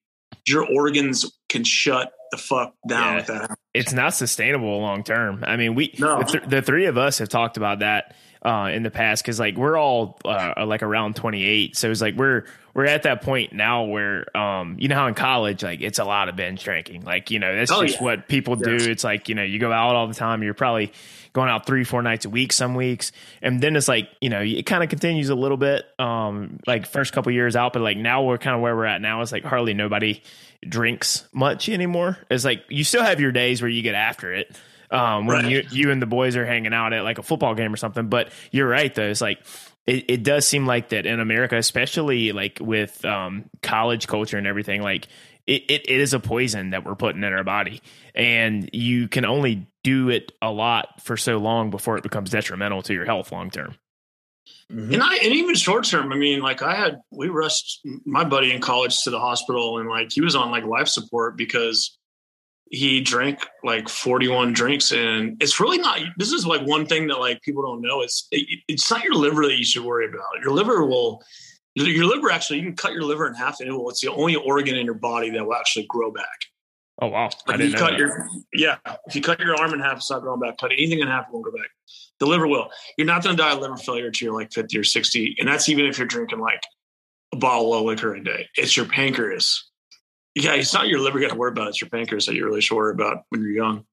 your organs can shut the fuck down Yeah. with that. it's not sustainable long term. I mean, we No. the, th- the three of us have talked about that uh, in the past because like we're all uh, like around 28, so it's like we're we're at that point now where um you know how in college like it's a lot of binge drinking, like you know that's Oh, just yeah. what people do. Yes. It's like you know you go out all the time, you're probably going out three four nights a week some weeks, and then it's like you know it kind of continues a little bit um like first couple years out, but like now we're kind of where we're at now. It's like hardly nobody drinks much anymore. It's like you still have your days where you get after it. Um, when Right. you you and the boys are hanging out at like a football game or something, but you're right though. It's like it, it does seem like that in America, especially like with um, college culture and everything, like it, it, it is a poison that we're putting in our body, and you can only do it a lot for so long before it becomes detrimental to your health long term. Mhm. And I and even short term, I mean, like I had we rushed my buddy in college to the hospital and like he was on like life support because he drank like 41 drinks and it's really not this is like one thing that like people don't know it's it, it's not your liver that you should worry about your liver will your liver actually you can cut your liver in half and it will, it's the only organ in your body that will actually grow back Oh wow, I didn't you know cut that. your yeah, if you cut your arm in half, it's not growing back. Cut anything in half, it won't go back. The liver will. You're not going to die of liver failure until you're like 50 or 60, and that's even if you're drinking like a bottle of liquor a day. It's your pancreas. Yeah, it's not your liver you got to worry about. It's your pancreas that you're really worry about when you're young.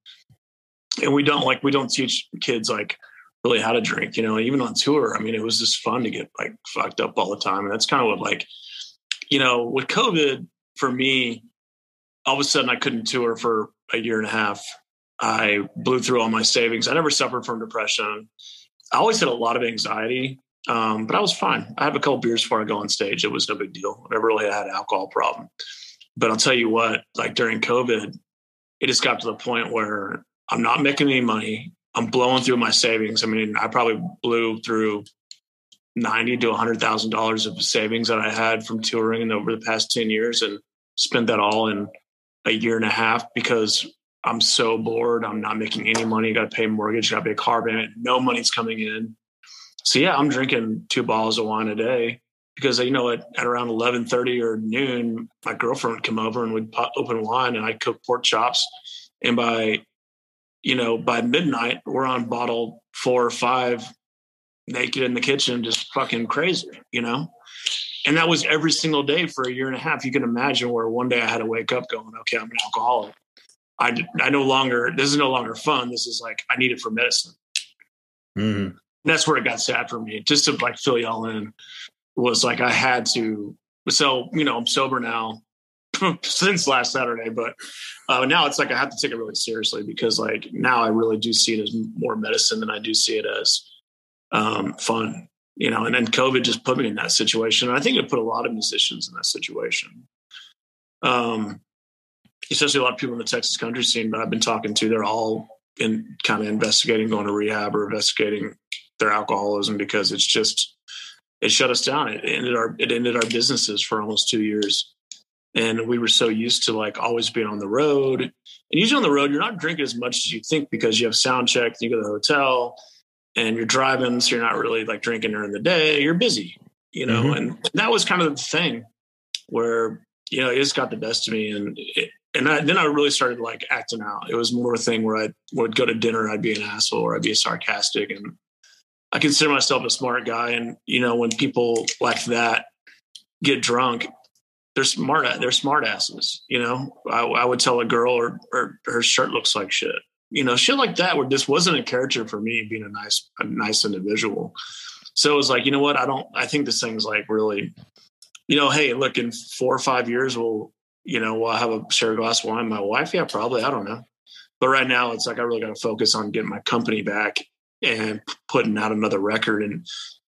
And we don't like we don't teach kids like really how to drink. You know, even on tour. I mean, it was just fun to get like fucked up all the time, and that's kind of what like you know with COVID for me. All of a sudden, I couldn't tour for a year and a half. I blew through all my savings. I never suffered from depression. I always had a lot of anxiety, um, but I was fine. I have a couple beers before I go on stage. It was no big deal. I never really had an alcohol problem. But I'll tell you what, like during COVID, it just got to the point where I'm not making any money. I'm blowing through my savings. I mean, I probably blew through ninety to hundred thousand dollars of savings that I had from touring and over the past ten years, and spent that all in a year and a half because I'm so bored. I'm not making any money. Got to pay mortgage. Got to pay car payment. No money's coming in. So yeah, I'm drinking two bottles of wine a day because you know at, at around 11:30 or noon, my girlfriend would come over and we'd pop, open wine, and I'd cook pork chops. And by you know by midnight, we're on bottle four or five, naked in the kitchen, just fucking crazy. You know. And that was every single day for a year and a half. You can imagine where one day I had to wake up going, okay, I'm an alcoholic. i, I no longer, this is no longer fun. This is like, I need it for medicine. Mhm. And that's where it got sad for me. Just to like fill y'all in was like, I had to, so, you know, I'm sober now [LAUGHS] since last Saturday, but uh, now it's like, I have to take it really seriously because like now I really do see it as more medicine than I do see it as um, fun you know, and then COVID just put me in that situation. And I think it put a lot of musicians in that situation. Um, especially a lot of people in the Texas country scene that I've been talking to, they're all in kind of investigating going to rehab or investigating their alcoholism because it's just it shut us down. It ended our it ended our businesses for almost two years. And we were so used to like always being on the road. And usually on the road, you're not drinking as much as you think because you have sound check, you go to the hotel, and you're driving, so you're not really like drinking during the day. You're busy, you know, Mhm. and that was kind of the thing where you know it just got the best of me, and it, and I, then I really started like acting out. It was more a thing where I would go to dinner, I'd be an asshole or I'd be sarcastic, and I consider myself a smart guy. And you know, when people like that get drunk, they're smart. They're smart asses. You know, I, I would tell a girl, or, or her shirt looks like shit. you know, shit like that where this wasn't a character for me being a nice, a nice individual. So it was like, you know what? I don't, I think this thing's like really, you know, hey, look, in four or five years, we'll, you know, we'll have a share a glass of wine. My wife, yeah, probably. I don't know. But right now, it's like I really got to focus on getting my company back and putting out another record and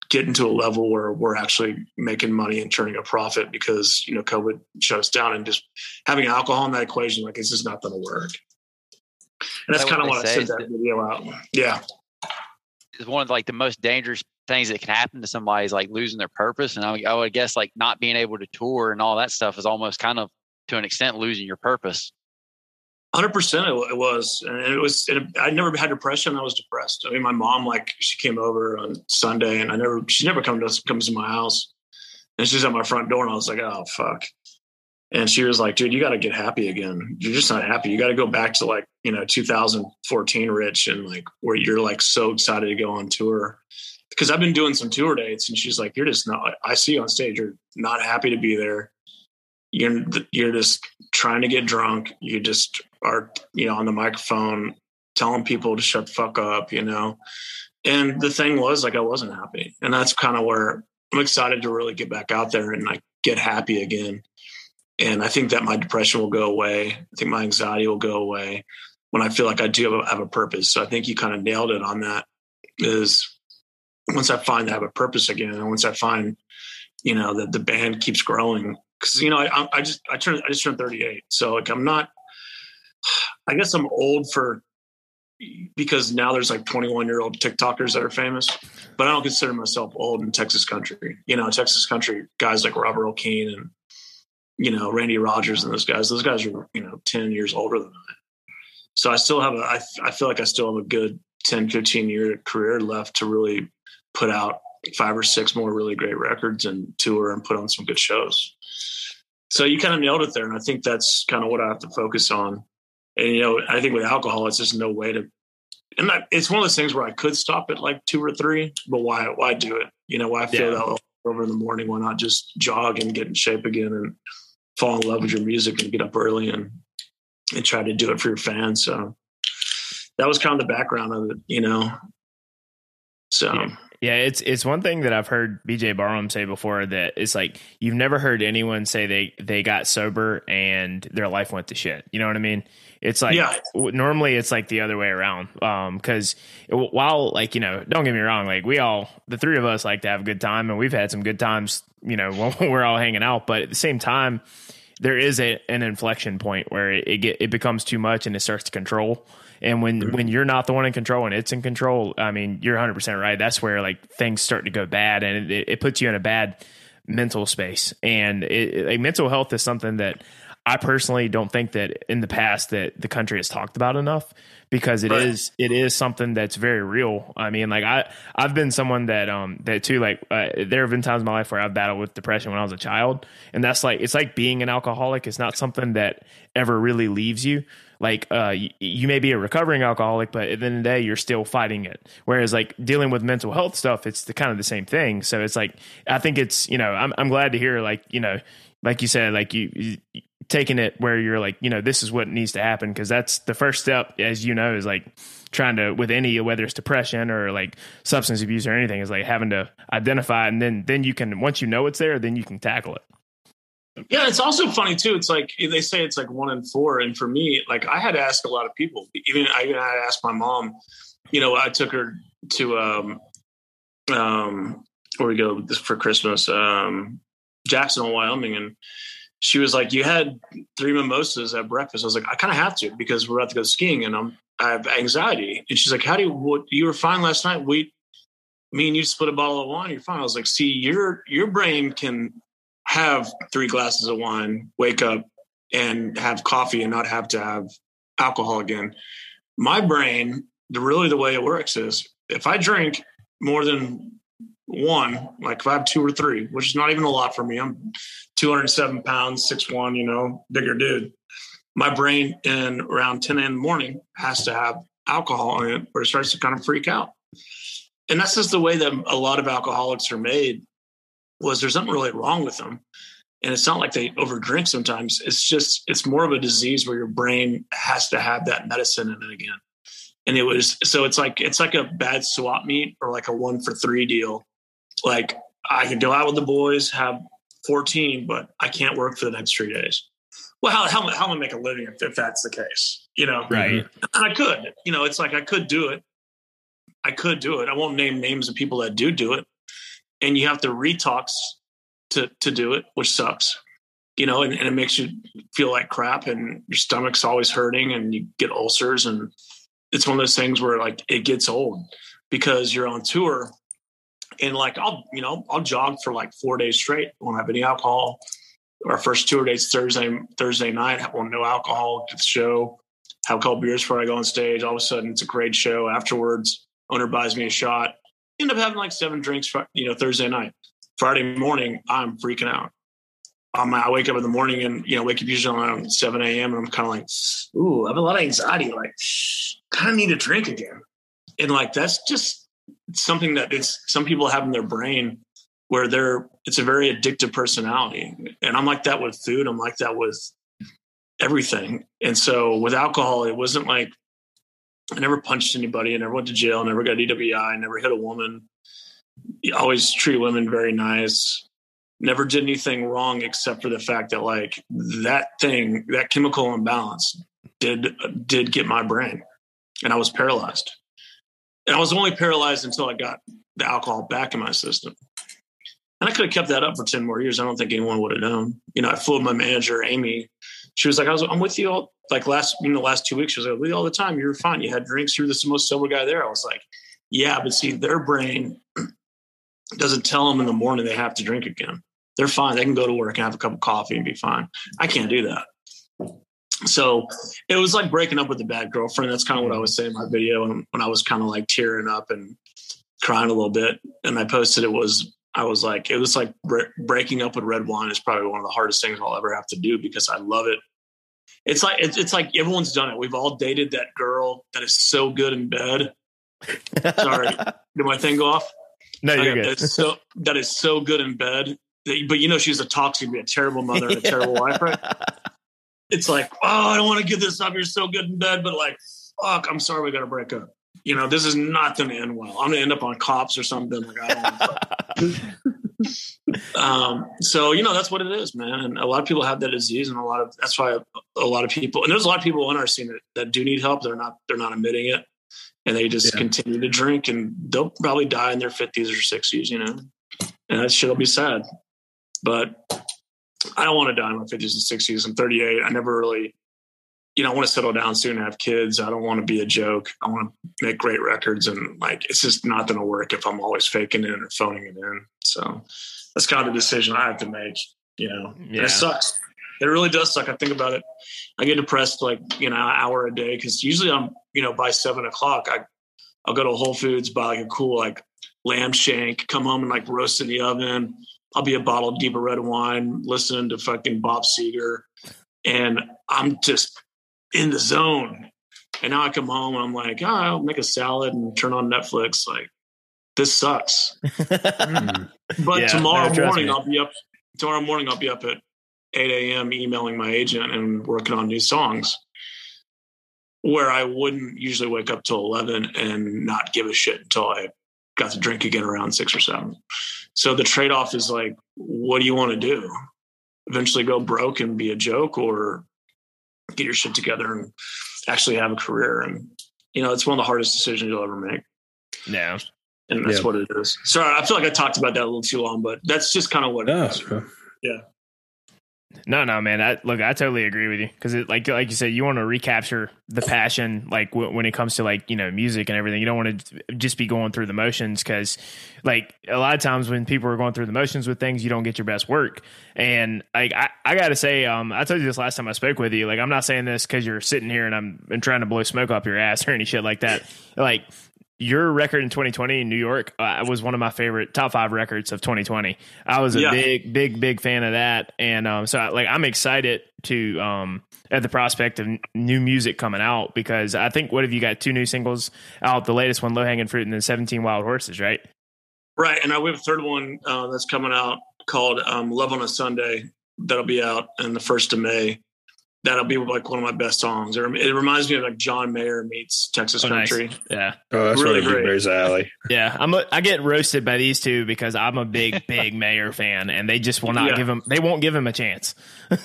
getting to a level where we're actually making money and turning a profit because you know COVID shut us down and just having alcohol in that equation, like it's just not going to work. And that's that kind of what I said that video out. Yeah, it's one of like the most dangerous things that can happen to somebody is like losing their purpose. And I, I would guess like not being able to tour and all that stuff is almost kind of to an extent losing your purpose. Hundred percent. It was, and it was. And I never had depression. I was depressed. I mean, my mom, like, she came over on Sunday, and I never, she never come to comes to my house, and she's at my front door, and I was like, oh fuck. And she was like, dude, you got to get happy again. You're just not happy. You got to go back to like, you know, 2014 Rich and like where you're like so excited to go on tour. Because I've been doing some tour dates and she's like, you're just not, I see you on stage. You're not happy to be there. You're, you're just trying to get drunk. You just are, you know, on the microphone telling people to shut the fuck up, you know? And the thing was like, I wasn't happy. And that's kind of where I'm excited to really get back out there and like get happy again and I think that my depression will go away. I think my anxiety will go away when I feel like I do have a, purpose. So I think you kind of nailed it on that. Is once I find I have a purpose again, and once I find, you know, that the band keeps growing, because you know, I, I just I turned I just turned 38, so like I'm not. I guess I'm old for because now there's like 21 year old TikTokers that are famous, but I don't consider myself old in Texas country. You know, Texas country guys like Robert Earl Keen and you know, Randy Rogers and those guys, those guys are, you know, 10 years older than I. So I still have a, I, I feel like I still have a good 10, 15 year career left to really put out five or six more really great records and tour and put on some good shows. So you kind of nailed it there. And I think that's kind of what I have to focus on. And, you know, I think with alcohol, it's just no way to, and that, it's one of those things where I could stop at like two or three, but why, why do it? You know, why feel Yeah. that over in the morning? Why not just jog and get in shape again and, fall in love with your music and get up early and and try to do it for your fans. So that was kind of the background of it, you know. So Yeah. Yeah, it's it's one thing that I've heard BJ Barham say before that it's like you've never heard anyone say they they got sober and their life went to shit. You know what I mean? It's like Yeah. normally it's like the other way around. Um, because while like you know, don't get me wrong, like we all the three of us like to have a good time and we've had some good times. You know, [LAUGHS] when we're all hanging out, but at the same time, there is a, an inflection point where it, it get it becomes too much and it starts to control. And when when you're not the one in control and it's in control, I mean, you're 100 percent right. That's where like things start to go bad, and it, it puts you in a bad mental space. And it, like mental health is something that I personally don't think that in the past that the country has talked about enough because it is Right. it is something that's very real. I mean, like I I've been someone that um that too like uh, there have been times in my life where I've battled with depression when I was a child, and that's like it's like being an alcoholic. It's not something that ever really leaves you. Like uh, you, you may be a recovering alcoholic, but at the end of the day, you're still fighting it. Whereas like dealing with mental health stuff, it's the kind of the same thing. So it's like I think it's you know I'm I'm glad to hear like you know like you said like you, you taking it where you're like you know this is what needs to happen because that's the first step as you know is like trying to with any whether it's depression or like substance abuse or anything is like having to identify and then then you can once you know it's there then you can tackle it yeah, it's also funny too. It's like they say it's like one in four, and for me, like I had to ask a lot of people. Even I even had to ask my mom. You know, I took her to um um where we go for Christmas, um Jackson Hole, Wyoming, and she was like, "You had three mimosas at breakfast." I was like, "I kind of have to because we're about to go skiing, and I'm I have anxiety." And she's like, "How do you? What, you were fine last night. We, me and you split a bottle of wine. You're fine." I was like, "See, your your brain can have three glasses of wine, wake up, and have coffee, and not have to have alcohol again." My brain, the really the way it works is if I drink more than one, like if I have two or three, which is not even a lot for me. I'm 207 pounds, six one, you know, bigger dude. My brain in around 10 in the morning has to have alcohol in it or it starts to kind of freak out. And that's just the way that a lot of alcoholics are made was there's nothing really wrong with them. And it's not like they overdrink sometimes. It's just it's more of a disease where your brain has to have that medicine in it again. and it was so it's like it's like a bad swap meet or like a one for three deal. Like I can go out with the boys, have 14, but I can't work for the next three days. Well, how how, how am I make a living if, if that's the case? You know, Right. Mm-hmm. and I could. You know, it's like I could do it. I could do it. I won't name names of people that do do it, and you have to retox to to do it, which sucks. You know, and, and it makes you feel like crap, and your stomach's always hurting, and you get ulcers, and it's one of those things where like it gets old because you're on tour, and like I'll you know I'll jog for like four days straight, won't have any alcohol. Our first tour date's Thursday Thursday night, have no alcohol, get the show, have a couple beers before I go on stage. All of a sudden, it's a great show. Afterwards, owner buys me a shot. End up having like seven drinks, you know, Thursday night. Friday morning, I'm freaking out. Um, I wake up in the morning and you know wake up usually around seven a.m. and I'm kind of like, ooh, I have a lot of anxiety. Like, kind of need a drink again. And like that's just something that it's some people have in their brain where they're it's a very addictive personality. And I'm like that with food. I'm like that with everything. And so with alcohol, it wasn't like I never punched anybody. I never went to jail. I Never got DWI. I never hit a woman. Always treat women very nice. Never did anything wrong except for the fact that like that thing, that chemical imbalance did did get my brain, and I was paralyzed. And I was only paralyzed until I got the alcohol back in my system. And I could have kept that up for 10 more years. I don't think anyone would have known. You know, I fooled my manager, Amy. She was like, I was, I'm with you all, like last, you know, last two weeks. She was like, with you all the time. You were fine. You had drinks. You were the most sober guy there. I was like, yeah, but see, their brain [CLEARS THROAT] doesn't tell them in the morning they have to drink again. They're fine. They can go to work and have a cup of coffee and be fine. I can't do that. So it was like breaking up with a bad girlfriend. That's kind of what I mm-hmm. was saying in my video. And when I was kind of like tearing up and crying a little bit, and I posted it was I was like, it was like bre- breaking up with red wine is probably one of the hardest things I'll ever have to do because I love it. It's like it's, it's like everyone's done it. We've all dated that girl that is so good in bed. Sorry, [LAUGHS] did my thing go off? no, you're Okay, good. That's so that is so good in bed. that- But you know she's a toxic, be a terrible mother and a terrible [LAUGHS] wife, right? It's like, oh, I don't want to give this up. You're so good in bed, but like, fuck, I'm sorry we got to break up. You know, this is not going to end well. I'm going to end up on cops or something. Like, [LAUGHS] um, so you know that's what it is, man. And a lot of people have that disease, and a lot of that's why a lot of people and there's a lot of people in our scene that, that do need help. They're not they're not admitting it, and they just Yeah. continue to drink, and they'll probably die in their fifties or sixties, you know. And that shit'll be sad, but I don't want to die in my fifties and sixties. I'm 38. I never really, you know, I want to settle down soon and have kids. I don't want to be a joke. I want to make great records, and like it's just not going to work if I'm always faking it or phoning it in. So that's kind of the decision I have to make. You know, And Yeah. it sucks. It really does suck. I think about it. I get depressed like you know an hour a day because usually I'm you know by seven o'clock I I'll go to Whole Foods buy like a cool like lamb shank, come home and like roast in the oven. I'll be a bottle of deeper red wine, listening to fucking Bob Seger, and I'm just in the zone. And now I come home and I'm like, oh, I'll make a salad and turn on Netflix. Like, this sucks. [LAUGHS] Mm. But Yeah, tomorrow no, morning me. I'll be up. Tomorrow morning I'll be up at 8 a.m. emailing my agent and working on new songs. Where I wouldn't usually wake up till 11 and not give a shit until I got to drink again around six or seven. So the trade off is like, what do you want to do? Eventually go broke and be a joke, or get your shit together and actually have a career. And you know, it's one of the hardest decisions you'll ever make Yeah. and that's Yeah. what it is. Sorry, I feel like I talked about that a little too long, but that's just kind of what No, it is. No, no, man. I, look, I totally agree with you because, like, like you said, you want to recapture the passion, like w- when it comes to like you know music and everything. You don't want to just be going through the motions because, like, a lot of times when people are going through the motions with things, you don't get your best work. And like, I, I got to say, um, I told you this last time I spoke with you. Like, I'm not saying this because you're sitting here and I'm and trying to blow smoke up your ass or any shit like that. Like, your record in 2020 in New York uh, was one of my favorite top five records of 2020. I was a Yeah. big, big, big fan of that, and um, so like I'm excited to um at the prospect of n- new music coming out because I think what have you got two new singles out? The latest one, Low Hanging Fruit, and then 17 Wild Horses, right? Right. And I we have a third one uh, that's coming out called um, Love on a Sunday that'll be out in the first of May. That'll be like one of my best songs. It reminds me of like John Mayer meets Texas Oh, nice. Country. Yeah. Oh, that's Really really great. Blueberry's alley. [LAUGHS] Yeah, I'm a, I get roasted by these two because I'm a big [LAUGHS] big Mayer fan, and they just will not Yeah. give him. They won't give him a chance. [LAUGHS]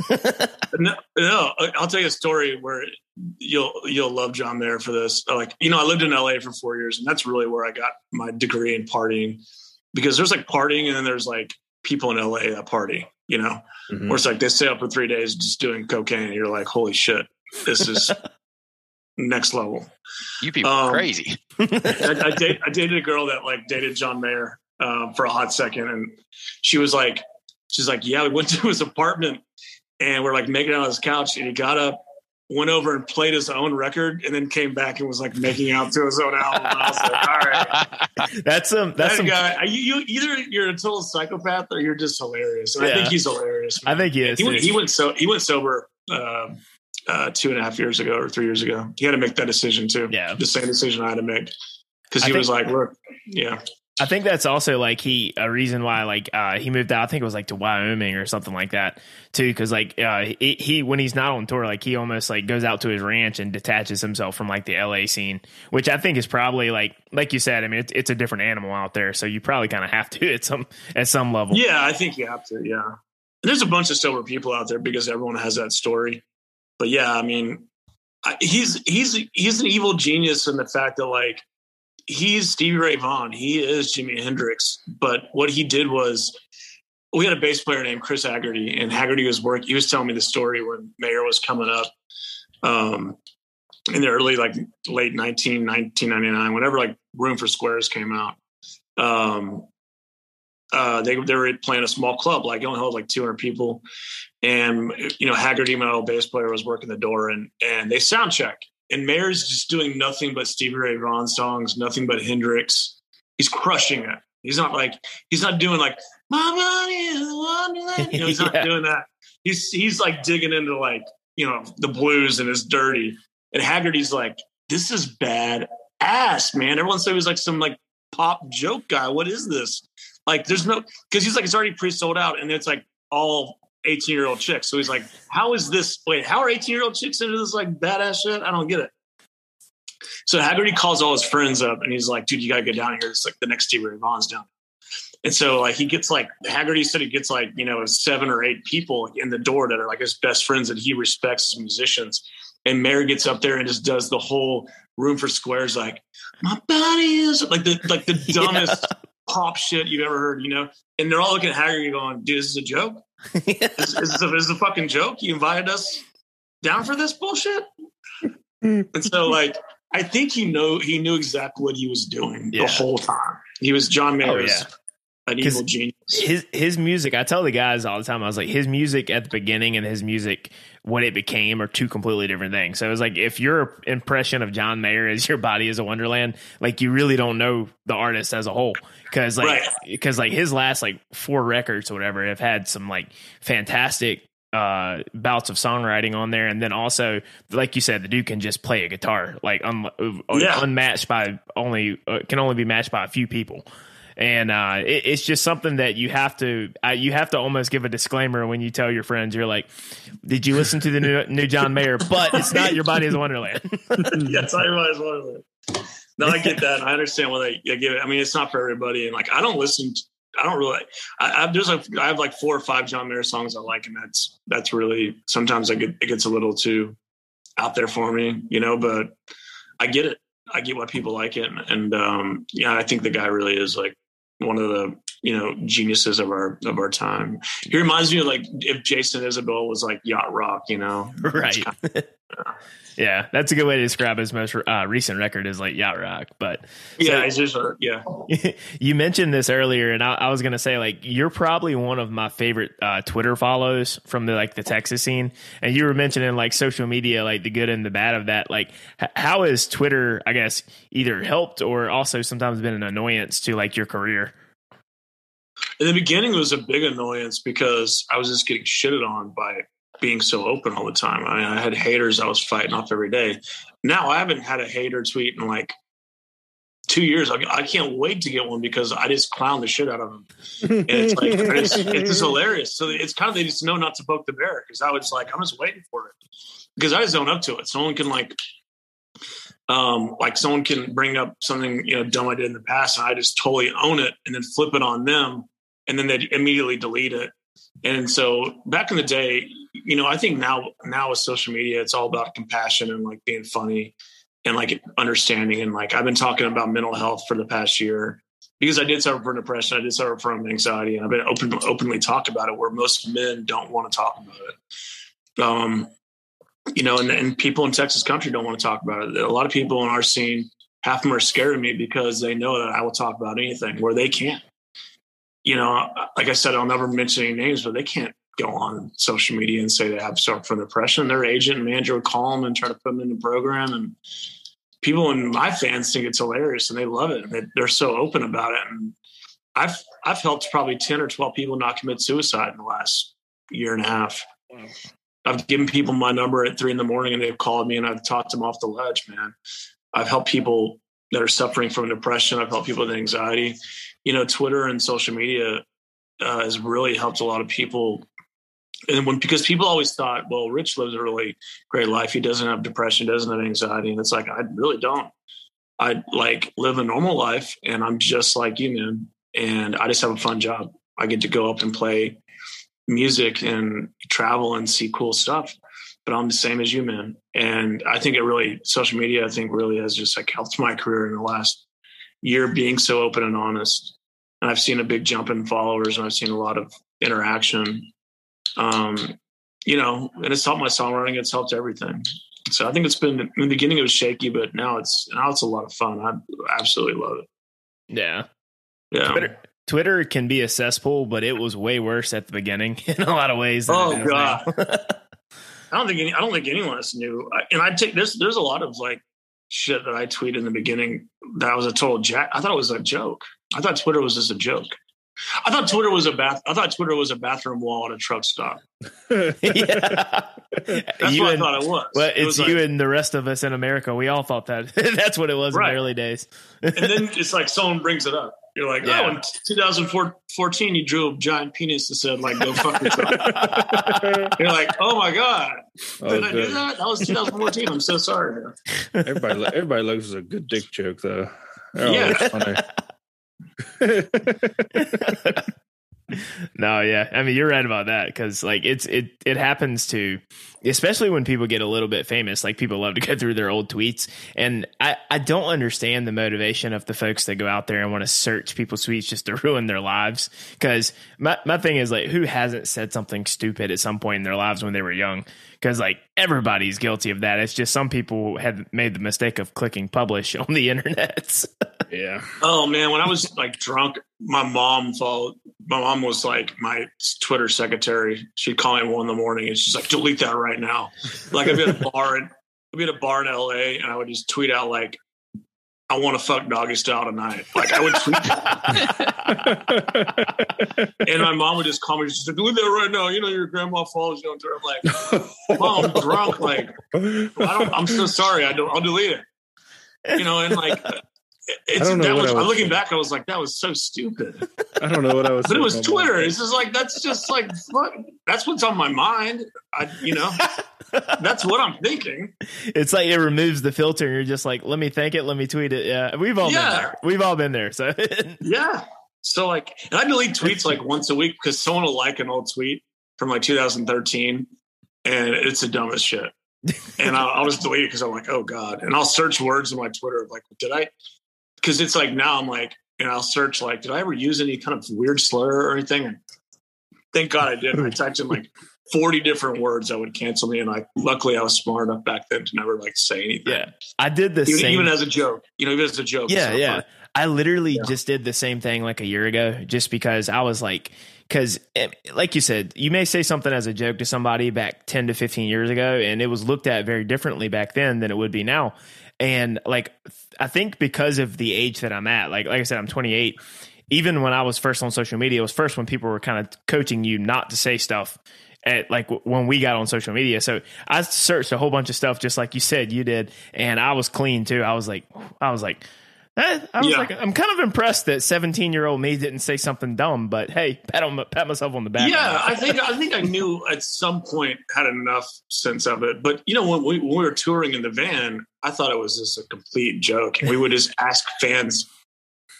No, no, I'll tell you a story where you'll you'll love John Mayer for this. Like, you know, I lived in LA for four years, and that's really where I got my degree in partying. Because there's like partying, and then there's like people in LA that party. You know, Mhm. where it's like they stay up for three days just doing cocaine. And you're like, holy shit, this is [LAUGHS] next level. You people Um, are crazy. I, I, date, I dated a girl that like dated John Mayer um, for a hot second, and she was like, she's like, yeah, we went to his apartment and we're like making out on his couch, and he got up, went over and played his own record, and then came back and was like making out to his own album. And I was like, all right, [LAUGHS] That's some. That's that some. guy, you, you either you're a total psychopath or you're just hilarious. And I think he's hilarious. I think he is. he, went, he went so he went sober. Uh, uh, two and a half years ago or three years ago, he had to make that decision too. Yeah. the same decision I had to make because he think- was like, "Look, yeah, I think that's also like he a reason why like uh he moved out. I think it was like to Wyoming or something like that too. Because like uh he, he when he's not on tour, like he almost like goes out to his ranch and detaches himself from like the LA scene, which I think is probably like like you said. I mean, it's, it's a different animal out there, so you probably kind of have to [LAUGHS] at some at some level. Yeah, I think you have to. Yeah, there's a bunch of sober people out there because everyone has that story. But yeah, I mean, he's he's he's an evil genius in the fact that like he's Stevie Ray Vaughan, he is Jimi Hendrix. But what he did was, we had a bass player named Chris Haggerty, and Haggerty was work. He was telling me the story when Mayer was coming up. Um, in the early like late 19, 1999 whenever like room for squares came out um uh, they they were playing a small club, like it only held like 200 people, and you know Haggerty, my old bass player, was working the door, and and they sound check, and Mayer's just doing nothing but Stevie Ray Vaughan songs, nothing but Hendrix. He's crushing it. He's not like he's not doing like my body is wonderland. You know, he's [LAUGHS] not Yeah. doing that. He's he's like digging into like you know the blues and it's dirty, and Haggerty's like this is bad ass, man. Everyone said he was like some like pop joke guy. What is this? Like, there's no because he's like it's already pre-sold out, and it's like all 18 year old chicks. So he's like, how is this? Wait, how are 18 year old chicks into this like badass shit? I don't get it. So Haggerty calls all his friends up, and he's like, dude, you gotta get down here. It's like the next Stevie Ray Vaughan's down. And so like he gets like Haggerty said he gets like you know seven or eight people in the door that are like his best friends that he respects as musicians. And Mayer gets up there and just does the whole room for squares like my body is like the like the [LAUGHS] dumbest pop shit you've ever heard, you know? And they're all looking at Haggerty going, dude, this is a joke? [LAUGHS] Is, is, this, a, is this a fucking joke? You invited us down for this bullshit? and so like I think he know he knew exactly what he was doing Yeah. the whole time. He was John oh, Mayer's yeah. An evil genius. his his music i tell the guys all the time i was like his music at the beginning and his music what it became are two completely different things so it was like if your impression of john mayer is your body is a wonderland like you really don't know the artist as a whole because like Right. because like his last like four records or whatever have had some like fantastic uh bouts of songwriting on there and then also like you said the dude can just play a guitar like un- Yeah. unmatched by only uh, can only be matched by a few people and uh, it, it's just something that you have to uh, you have to almost give a disclaimer when you tell your friends you're like did you listen to the new, new john mayer but it's not your body is wonderland [LAUGHS] tell your body's wonderland. No, I get that. I understand why they, they give it. I mean, it's not for everybody. And like, I don't listen. To, I don't really. I, I there's like I have like four or five John Mayer songs I like, and that's that's really sometimes I get it gets a little too out there for me, you know. But I get it. I get why people like it, and, and um, yeah, I think the guy really is like one of the you know geniuses of our of our time. He reminds me of like if Jason Isbell was like yacht rock, you know, [LAUGHS] right yeah that's a good way to describe his most uh, recent record is like yacht rock but Yeah, So- it's just uh, yeah. [LAUGHS] you mentioned this earlier, and I, I was gonna say like you're probably one of my favorite uh, Twitter follows from the like the Texas scene, and you were mentioning like social media, like the good and the bad of that. Like, h- how has Twitter, I guess, either helped or also sometimes been an annoyance to like your career? in the beginning it was a big annoyance because I was just getting shitted on by being so open all the time. I, mean, I had haters I was fighting off every day. Now I haven't had a hater tweet in like two years. I, I can't wait to get one because I just clown the shit out of them. And it's like it's, it's just hilarious. So it's kind of they just know not to poke the bear because I was like I'm just waiting for it because I just own up to it. Someone can like um, like someone can bring up something you know dumb I did in the past, and I just totally own it, and then flip it on them, and then they immediately delete it. And so back in the day, you know, I think now now with social media, it's all about compassion and like being funny and like understanding. And like I've been talking about mental health for the past year because I did suffer from depression, I did suffer from anxiety, and I've been open openly talk about it where most men don't want to talk about it. Um, you know, and, and people in Texas country don't want to talk about it. A lot of people in our scene, half of them are scared of me because they know that I will talk about anything where they can't. You know, like I said, I'll never mention any names, but they can't go on social media and say they have suffered from depression. Their agent and manager would call them and try to put them in the program. And people and my fans think it's hilarious and they love it. They're so open about it. And I've I've helped probably 10 or 12 people not commit suicide in the last year and a half. I've given people my number at three in the morning and they've called me and I've talked them off the ledge, man. I've helped people that are suffering from depression. I've helped people with anxiety. You know, Twitter and social media uh, has really helped a lot of people. And when because people always thought, well, Rich lives a really great life. He doesn't have depression, doesn't have anxiety, and it's like I really don't. I like live a normal life, and I'm just like you, man. And I just have a fun job. I get to go up and play music and travel and see cool stuff. But I'm the same as you, man. And I think it really, social media, I think really has just like helped my career in the last year being so open and honest. And I've seen a big jump in followers and I've seen a lot of interaction. Um, you know, and it's helped my songwriting. It's helped everything. So I think it's been in the beginning it was shaky, but now it's now it's a lot of fun. I absolutely love it. Yeah. Yeah. Twitter, Twitter can be a cesspool, but it was way worse at the beginning [LAUGHS] in a lot of ways. oh god, [LAUGHS] I don't think any, I don't think anyone else knew. And I take this. There's a lot of like shit that I tweeted in the beginning that was a total jack. I thought it was a joke. I thought Twitter was just a joke. I thought Twitter was a bath. I thought Twitter was a bathroom wall at a truck stop. [LAUGHS] yeah. That's you what and, I thought it was. Well, it it's was you like, and the rest of us in America. We all thought that. [LAUGHS] That's what it was Right. in the early days. and then [LAUGHS] it's like someone brings it up. You're like, Yeah. oh, in 2014, you drew a giant penis that said, like, go fuck yourself. You're like, oh my God. Oh, Did I do that? That was 2014. I'm so sorry. Everybody, everybody loves a good dick joke, though. They're Yeah. [LAUGHS] [LAUGHS] no, yeah. I mean, you're right about that because like it's it it happens to, especially when people get a little bit famous. Like people love to go [LAUGHS] through their old tweets, and I I don't understand the motivation of the folks that go out there and want to search people's tweets just to [LAUGHS] ruin their lives. Because my my thing is like, who hasn't said something stupid at some point in their lives when they were young? Because like everybody's guilty of that. It's just some people had made the mistake of clicking publish [LAUGHS] on the internet. yeah. Oh man, when I was like drunk, my mom followed. My mom was like my Twitter secretary. She'd call me one in the morning, and she's like, "Delete that right now." Like I'd be at a bar, and I'd be at a bar in L.A., and I would just tweet out like, "I want to fuck doggy style tonight." Like I would tweet, and my mom would just call me. She's like, "Delete that right now." You know, your grandma follows you on Twitter. I'm like, "Mom, I'm drunk. Like, I don't. I'm so sorry. I don't. I'll delete it." You know, and like. It's, I don't know that what was, I I'm was looking thinking. back. I was like, that was so stupid. I don't know what I was. [LAUGHS] But it was. Twitter. It's just like that's just like fuck. That's what's on my mind. I, you know, [LAUGHS] that's what I'm thinking. it's like it removes the filter and you're just like let me think it let me tweet it yeah we've all been there we've all been there so [LAUGHS] Yeah. So like, and I delete tweets like once a week because someone will like an old tweet from like 2013, and it's the dumbest shit. And I'll, I'll just delete it because I'm like, oh god. And I'll search words in my Twitter of like, did I? Because it's like now I'm like, and I'll search like, did I ever use any kind of weird slur or anything? And thank God I did. I typed in like 40 different words that would cancel me, and I luckily I was smart enough back then to never like say anything. yeah i did the Even, same even as a joke, you know, even as a joke. yeah So, yeah i literally Yeah. just did the same thing like a year ago just because i was like because eh, like you said you may say something as a joke to somebody back 10 to 15 years ago and it was looked at very differently back then than it would be now and like i think because of the age that i'm at like like i said i'm 28 even when i was first on social media it was first when people were kind of coaching you not to say stuff at like when we got on social media. So I searched a whole bunch of stuff just like you said you did, and I was clean too. I was like, I was like, Eh, I was Yeah. like, I'm kind of impressed that 17 year old me didn't say something dumb, but hey, pat, on, pat myself on the back. Yeah, I think I think I knew at some point had enough sense of it. But you know, when we, when we were touring in the van, I thought it was just a complete joke. And we would just ask fans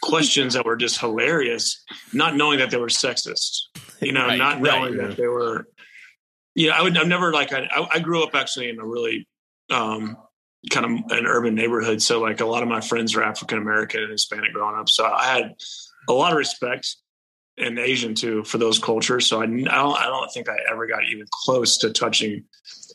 questions that were just hilarious, not knowing that they were sexist. You know, Right, not right, knowing yeah. that they were. Yeah, I would. I've never like. I, I grew up actually in a really um, kind of an urban neighborhood. So like a lot of my friends are African American and Hispanic growing up. So I had a lot of respect and Asian too for those cultures. So I, I don't I don't think I ever got even close to touching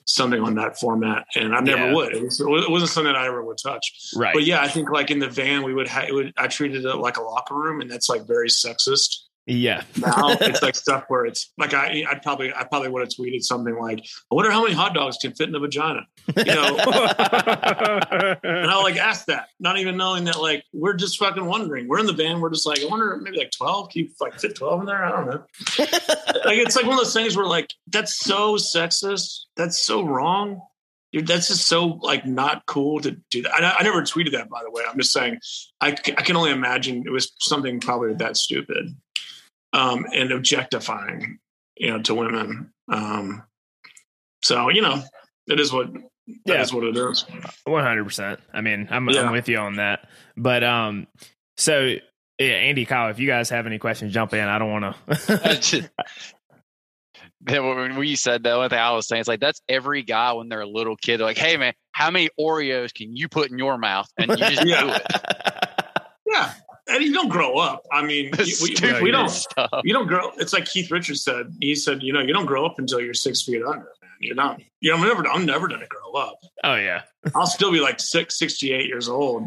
something on that format, and I never Yeah. would. It, was, it wasn't something I ever would touch. Right. But yeah, I think like in the van we would have. Would, I treated it like a locker room, and that's like very sexist. Yeah. [LAUGHS] Now it's like [LAUGHS] stuff where it's like I I probably I probably would have tweeted something like I wonder how many hot dogs can fit in a vagina, you know. [LAUGHS] And I'll like ask that, not even knowing that like we're just fucking wondering. We're in the van. We're just like, I wonder maybe like 12. Can you like fit 12 in there? I don't know. like it's like one of those things where like that's so sexist. That's so wrong. You're, that's just so like not cool to do that. I, I never tweeted that by the way. I'm just saying I, I can only imagine it was something probably that stupid um, and objectifying, you know, to women. Um, so you know, it is what Yeah. that is what it is. One hundred percent. I mean, I'm Yeah. I'm with you on that. But um, so yeah, Andy, Kyle, if you guys have any questions, jump in. I don't want to. Then when we said that, one thing I was saying is like that's every guy when they're a little kid. They're like, hey man, how many Oreos can you put in your mouth? And you just [LAUGHS] do it. Yeah, and you don't grow up. I mean, [LAUGHS] we, we, we don't. stuff. You don't grow. It's like Keith Richards said. He said, you know, you don't grow up until you're six feet under. Man, you're not. You know, I'm never. I'm never going to grow up. oh yeah, I'll still be like six, 68 years old,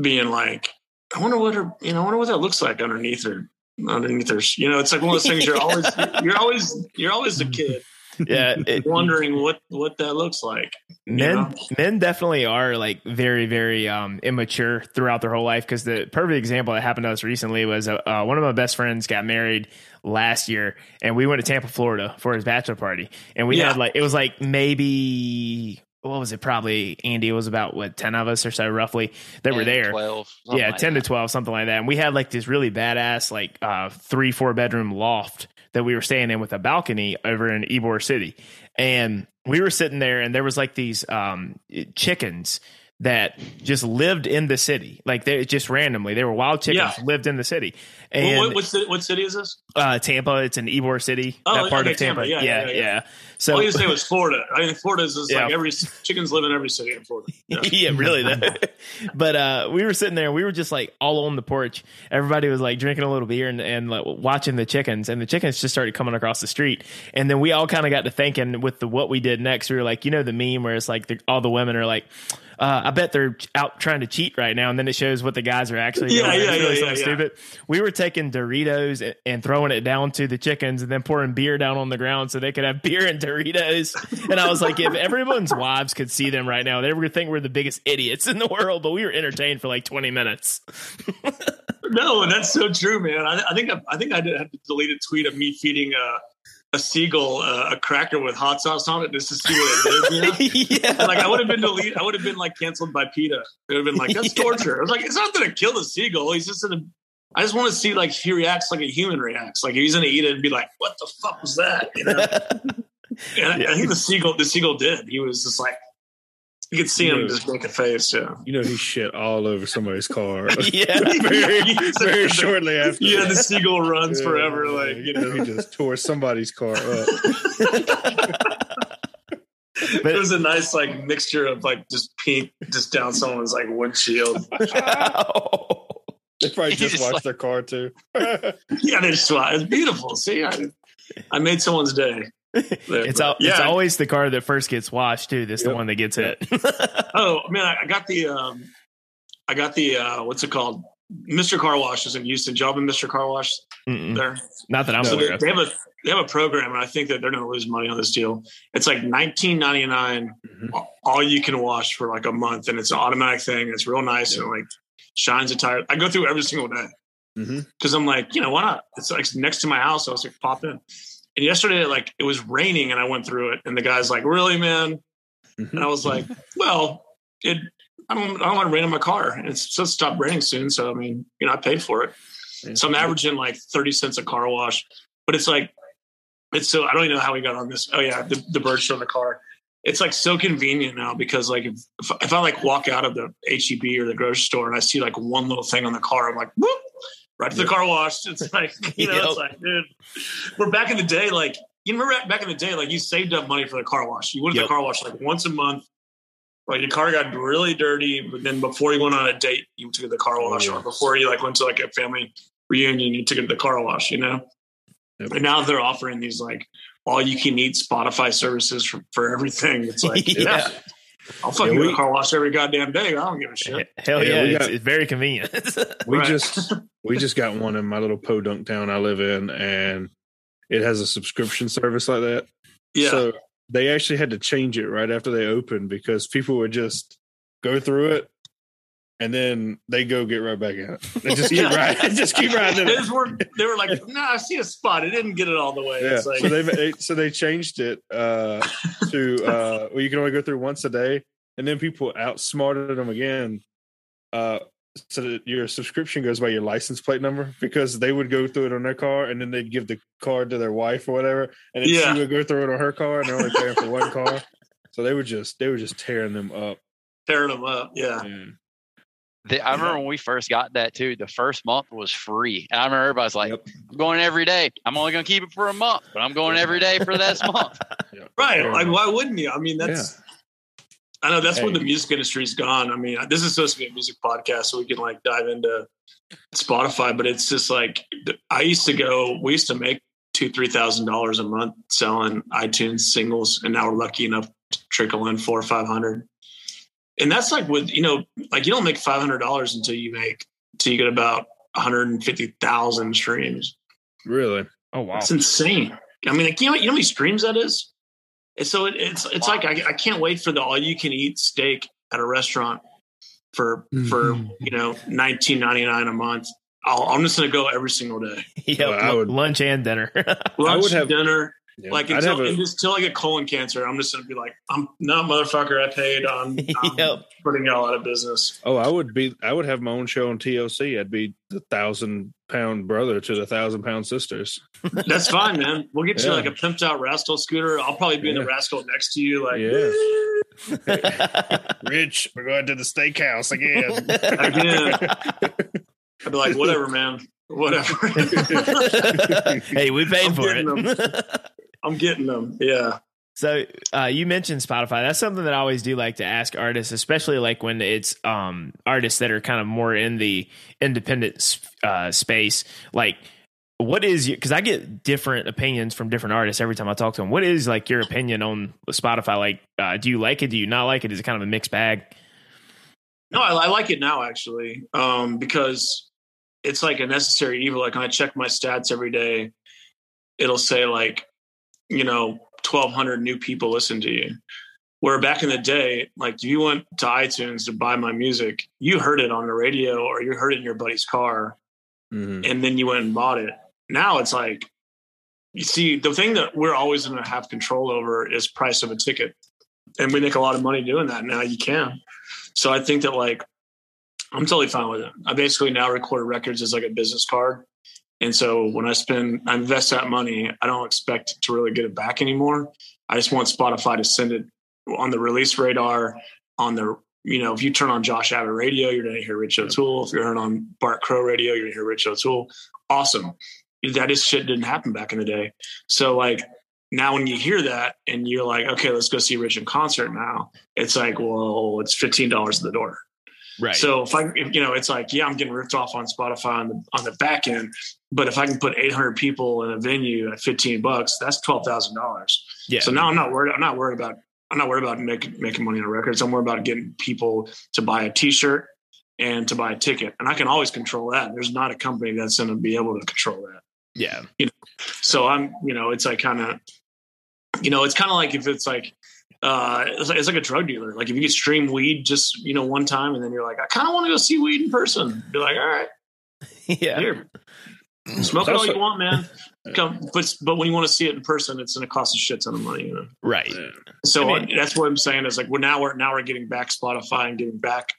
being like, I wonder what her. You know, I wonder what that looks like underneath her. Underneath her. You know, it's like one of those things. You're always. [LAUGHS] You're always. You're always a kid yeah. [LAUGHS] It, wondering what what that looks like. men know? men definitely are like very very um immature throughout their whole life because the perfect example that happened to us recently was uh, uh, one of my best friends got married last year and we went to tampa florida for his bachelor party and we Yeah. had like it was like maybe what was it probably andy it was about what 10 of us or so roughly that were there 12, yeah, something like 10 that. to 12, something like that. And we had like this really badass, like uh, three, four bedroom loft that we were staying in with a balcony over in Ybor City. And we were sitting there and there was like these um, chickens that just lived in the city. Like they just randomly, they were wild chickens, Yeah. lived in the city. What, And what, what, city, what city is this? uh, Tampa, it's in Ybor City, Oh, that part okay, of Tampa. Tampa. Yeah, yeah, yeah, yeah. yeah. So All you say was Florida. I mean, Florida is just like every chickens live in every city in Florida. [LAUGHS] Yeah. yeah, really. [LAUGHS] But uh, we were sitting there, we were just like all on the porch. Everybody was like drinking a little beer and, and like, watching the chickens, and the chickens just started coming across the street. And then we all kind of got to thinking with the what we did next. We were like, you know, the meme where it's like the, all the women are like. Uh, I bet they're out trying to cheat right now, and then it shows what the guys are actually Yeah, doing. yeah, it's really yeah, something yeah, stupid. We were taking Doritos and, throwing it down to the chickens, and then pouring beer down on the ground so they could have [LAUGHS] beer and Doritos. And I was like, if everyone's wives could see them right now, they would think we're the biggest idiots in the world. But we were entertained for like 20 minutes. [LAUGHS] No, and that's so true, man. I, I think I, I think I did have to delete a tweet of me feeding a a seagull uh, a cracker with hot sauce on it just to see what it did. You know? [LAUGHS] yeah, like I would have been deleted. I would have been like canceled by PETA. It would have been like that's [LAUGHS] Yeah. torture. I was like, it's not going to kill the seagull. He's just gonna. I just want to see like he reacts like a human reacts. Like he's going to eat it and be like, "What the fuck was that?" You know. [LAUGHS] And I, I think the seagull, the seagull did. He was just like, you could see him just make a face. Yeah. You know, he shit all over somebody's car [LAUGHS] [LAUGHS] yeah. very, [LAUGHS] very shortly after. Yeah, the seagull runs Yeah, forever. Like you know, he just tore somebody's car up. it was a nice like mixture of like just pink just down someone's like windshield. They probably just just watched like- their car too. Yeah, they just it's beautiful. See, I, I made someone's day. It's, al- it's always the car that first gets washed, too. That's the one that gets hit. [LAUGHS] Oh man, I, got the um, I got the uh, what's it called? Mr. Car Wash is in Houston. Job in Mr. Car Wash Mm-mm. there. Not that I'm So aware they, they have a they have a program, and I think that they're going to lose money on this deal. It's like nineteen ninety nine, Mhm. all you can wash for like a month, and it's an automatic thing. It's real nice and like shines a tire. I go through every single day because I'm like, you know, why not? It's like next to my house. So I was like, pop in. And yesterday, like it was raining, and I went through it, and the guy's like, "Really, man?" Mhm. And I was like, "Well, it." I don't, I don't want to rent in my car. And it's supposed to stop raining soon. So, I mean, you know, I paid for it. So I'm averaging like 30 cents a car wash, but it's like, it's so, I don't even know how we got on this. Oh yeah. The, the bird in the car. It's like so convenient now because like, if, if I like walk out of the HEB or the grocery store and I see like one little thing on the car, I'm like, whoop, right to the car wash. [LAUGHS] It's like, you know, it's like, dude, we're back in the day. Like, you remember back in the day, like you saved up money for the car wash. You went to Yep. the car wash like once a month. Like your car got really dirty, but then before you went on a date, you took it to the car oh, wash, yeah. or before you like went to like a family reunion, you took it to the car wash. You know, Yep. and now they're offering these like all you can eat Spotify services for, for everything. It's like, [LAUGHS] Yeah. yeah, I'll fucking Yeah, go to we- car wash every goddamn day. I don't give a shit. Hell Yeah, yeah, we it's, it's very convenient. [LAUGHS] We Right. just [LAUGHS] we just got one in my little podunk town I live in, and it has a subscription service like that. Yeah, So they actually had to change it right after they opened because people would just go through it and then they go get right back [LAUGHS] [LAUGHS] in it. They just keep riding, just keep riding they were they were like, nah, I see a spot. It didn't get it all the way. Yeah. It's like, so they they so they changed it uh, to uh, well, you can only go through once a day, and then people outsmarted them again. Uh, so that your subscription goes by your license plate number because they would go through it on their car and then they'd give the card to their wife or whatever, and then Yeah. she would go through it on her car, and they're only paying for one [LAUGHS] car. So they were just they were just tearing them up. tearing them up. Yeah. The, I remember when we first got that too. The first month was free, and I remember everybody's like, Yep. "I'm going every day. I'm only going to keep it for a month, but I'm going every day for this month." [LAUGHS] Right. Like, why wouldn't you? I mean, that's, I know that's where the music industry's gone. I mean, this is supposed to be a music podcast, so we can like dive into Spotify, but it's just like, I used to go, we used to make two, $3,000 a month selling iTunes singles, and now we're lucky enough to trickle in four or 500. And that's like with, you know, like you don't make $500 until you make, until you get about 150,000 streams. really, oh wow. It's insane. I mean, like, you know, you know how many streams that is? And so it, it's it's like I, I can't wait for the all you can eat steak at a restaurant for for mm-hmm. you know nineteen ninety nine a month. I'll, I'm just gonna go every single day. Yep, Well, I would- lunch and dinner. [LAUGHS] Lunch, would have- dinner, Yeah. like until, a- until I get colon cancer, I'm just gonna be like, I'm no motherfucker. I paid on [LAUGHS] um, yep. putting y'all out of business. Oh, I would be. I would have my own show on TLC. I'd be the thousand pound brother to the thousand pound sisters. That's fine, man. We'll get you like a pimped out rascal scooter. I'll probably be in the rascal next to you, like Yeah. [LAUGHS] Rich, we're going to the steakhouse again. again. [LAUGHS] I'd be like, whatever, man. Whatever. hey, we paid I'm for it. I'm getting them. Yeah. So uh, you mentioned Spotify. That's something that I always do like to ask artists, especially like when it's um, artists that are kind of more in the independent uh, space. Like, what is your? Because I get different opinions from different artists every time I talk to them. What is like your opinion on Spotify? Like, uh, do you like it? Do you not like it? Is it kind of a mixed bag? No, I, I like it now actually, um, because it's like a necessary evil. Like when I check my stats every day, it'll say like, you know, twelve hundred new people listen to you. Where back in the day, like if you went to iTunes to buy my music, you heard it on the radio or you heard it in your buddy's car, Mhm. and then you went and bought it. Now it's like, you see, the thing that we're always going to have control over is price of a ticket, and we make a lot of money doing that. Now you can. So I think that like I'm totally fine with it. I basically now record records as like a business card. And so when I spend, I invest that money, I don't expect to really get it back anymore. I just want Spotify to send it on the release radar, on the, you know, if you turn on Josh Abbott radio, you're going to hear Rich O'Toole. If you're on Bart Crow radio, you're going to hear Rich O'Toole. Awesome. That is shit didn't happen back in the day. So like now when you hear that and you're like, okay, let's go see Rich in concert now. It's like, well, it's $15 at the door. Right. So if I, if, you know, it's like, yeah, I'm getting ripped off on Spotify on the on the back end, but if I can put 800 people in a venue at 15 bucks, that's twelve thousand dollars. yeah. So now I'm not worried. I'm not worried about. I'm not worried about making making money on records. I'm worried about getting people to buy a T-shirt and to buy a ticket, and I can always control that. There's not a company that's going to be able to control that. yeah. You know, So I'm, you know, it's like kind of, you know, it's kind of like if it's like, uh, it's like, it's like a drug dealer. Like if you could stream weed just, you know, one time and then you're like, I kind of want to go see weed in person. Be like, all right, [LAUGHS] Yeah. here, smoke it all you want, man. [LAUGHS] Come, but but when you want to see it in person, it's going to cost a shit ton of money. You know? Right. So I mean- that's what I'm saying is like we're now we're now we're getting back Spotify and getting back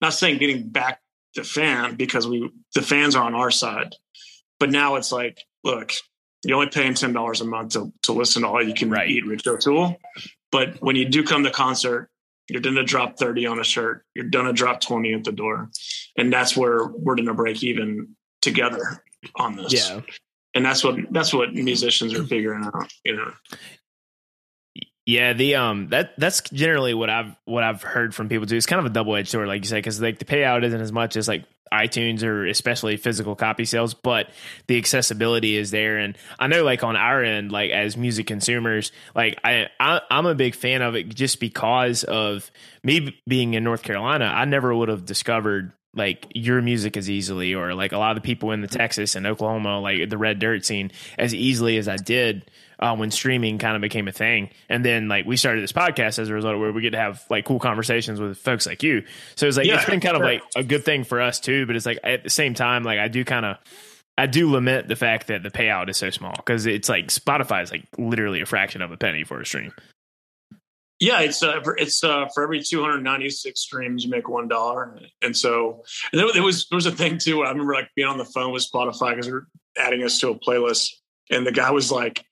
not saying getting back the fan because we the fans are on our side, but now it's like, look, you're only paying ten dollars a month to to listen to all you can Right. eat Rich O'Toole. But when you do come to concert, you're gonna drop thirty on a shirt. You're gonna drop twenty at the door, and that's where we're gonna break even together on this. Yeah. and that's what that's what musicians are figuring out. You know, Yeah, the um that that's generally what I've what I've heard from people too. It's kind of a double edged sword, like you said, because like the payout isn't as much as like iTunes or especially physical copy sales, but the accessibility is there. And I know, like on our end, like as music consumers, like I, I I'm a big fan of it just because of me being in North Carolina. I never would have discovered like your music as easily, or like a lot of the people in the Texas and Oklahoma, like the red dirt scene, as easily as I did uh, when streaming kind of became a thing. And then like we started this podcast as a result where we get to have like cool conversations with folks like you. So it's like Yeah, it's been kind of like a good thing for us too. But it's like at the same time, like I do kind of. I do lament the fact that the payout is so small because it's like Spotify is like literally a fraction of a penny for a stream. Yeah, it's uh, for, it's uh, for every 296 streams, you make one dollar, and so and there, there was there was a thing too. I remember like being on the phone with Spotify because they're adding us to a playlist, and the guy was like,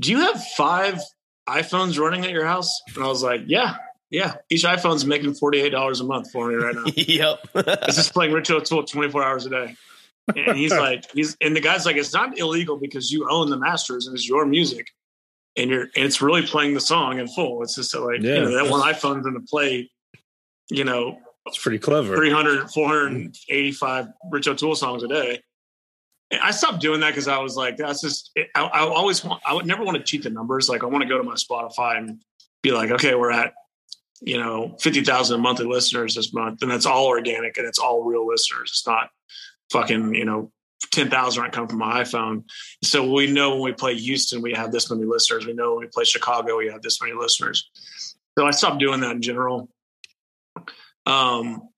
"Do you have five iPhones running at your house?" And I was like, "Yeah, yeah. Each iPhone's making forty eight dollars a month for me right now. [LAUGHS] yep. it's just playing Rich O'Toole 24 hours a day." And he's [LAUGHS] like, he's and the guy's like, "It's not illegal because you own the masters and it's your music." And you're, and it's really playing the song in full. It's just like, you Yeah. know, that one iPhone's going to play, you know, It's pretty clever. 300, 485 Rich O'Toole songs a day. I stopped doing that because I was like, that's just, I, I always want, I would never want to cheat the numbers. Like, I want to go to my Spotify and be like, okay, we're at, you know, 50,000 monthly listeners this month. And that's all organic and it's all real listeners. It's not fucking, you know, 10,000 aren't coming from my iPhone. So we know when we play Houston, we have this many listeners. We know when we play Chicago, we have this many listeners. So I stopped doing that in general. Um,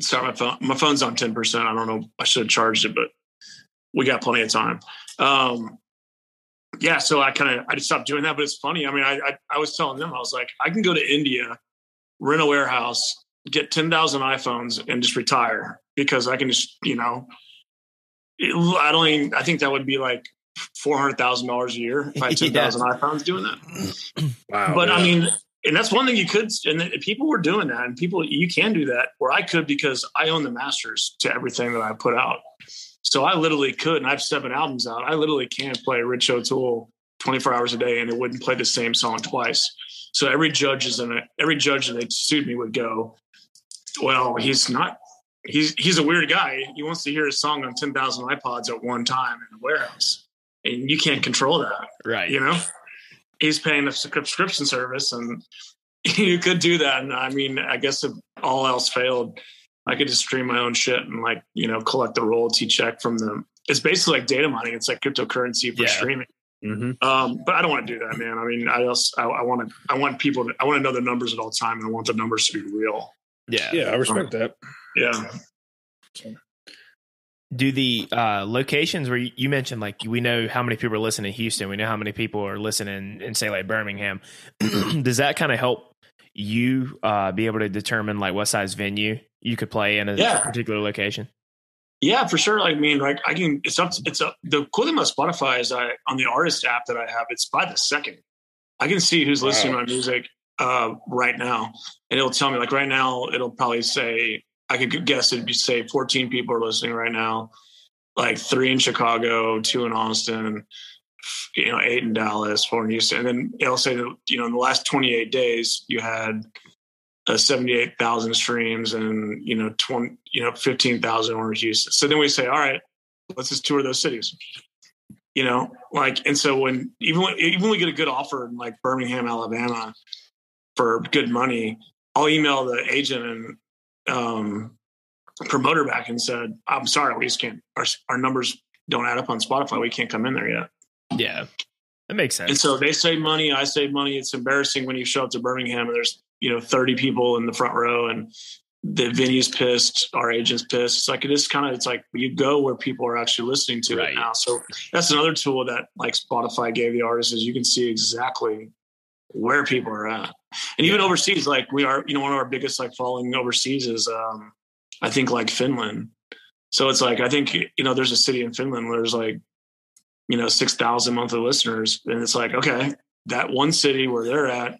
sorry, my phone, my phone's on 10%. I don't know. I should have charged it, but we got plenty of time. Um, yeah. So I kind of, I just stopped doing that, but it's funny. I mean, I, I, I was telling them, I was like, I can go to India, rent a warehouse, get 10,000 iPhones and just retire because I can just, you know, it, I don't even, I think that would be like $400,000 a year if I had [LAUGHS] Yeah. 10,000 iPhones doing that [CLEARS THROAT] Wow. but I mean, and that's one thing you could, and people were doing that, and people you can do that, where I could because I own the masters to everything that I put out. So I literally could, and I have seven albums out. I literally can play Rich O'Toole 24 hours a day, and it wouldn't play the same song twice. So every judge is in it. Every judge that sued me would go, "Well, he's not. He's he's a weird guy. He wants to hear his song on 10,000 iPods at one time in a warehouse, and you can't control that." right. you know he's paying a subscription service and [LAUGHS] you could do that and i mean i guess if all else failed i could just stream my own shit and like you know collect the royalty check from them it's basically like data mining it's like cryptocurrency for Yeah. streaming Mhm. um, but i don't want to do that man i mean i also i, I want to i want people to, i want to know the numbers at all time and i want the numbers to be real Yeah. yeah, I respect that. yeah Do the uh, locations where you, mentioned, like we know how many people are listening in Houston, we know how many people are listening in, say, like Birmingham. [CLEARS THROAT] Does that kind of help you uh, be able to determine like what size venue you could play in a Yeah. particular location? Yeah, for sure. Like, I mean, like I can. It's up. It's up. The cool thing about Spotify is I on the artist app that I have. It's by the second. I can see who's listening to my music uh, right now, and it'll tell me. Like right now, it'll probably say I could guess it'd be say 14 people are listening right now, like three in Chicago, two in Austin, you know, eight in Dallas, four in Houston, and then it'll say that you know in the last 28 days you had uh, 78,000 streams and, you know, 20, you know, 15,000 were in Houston. So then we say, all right, let's just tour those cities, you know, like, and so when, even when, even when we get a good offer in like Birmingham, Alabama for good money, I'll email the agent and, um, promoter back and said, I'm sorry, we just can't, our, our numbers don't add up on Spotify. We can't come in there yet. Yeah, that makes sense. And so they save money, I save money. It's embarrassing when you show up to Birmingham and there's, you know, 30 people in the front row and the venue's pissed, our agent's pissed. It's like it is kind of it's like you go where people are actually listening to Right. it now. So that's another tool that like Spotify gave the artists is you can see exactly where people are at. And even overseas, like we are, you know, one of our biggest like following overseas is um I think like Finland. So it's like I think you know there's a city in Finland where there's like you know six thousand monthly listeners, and it's like okay, that one city where they're at,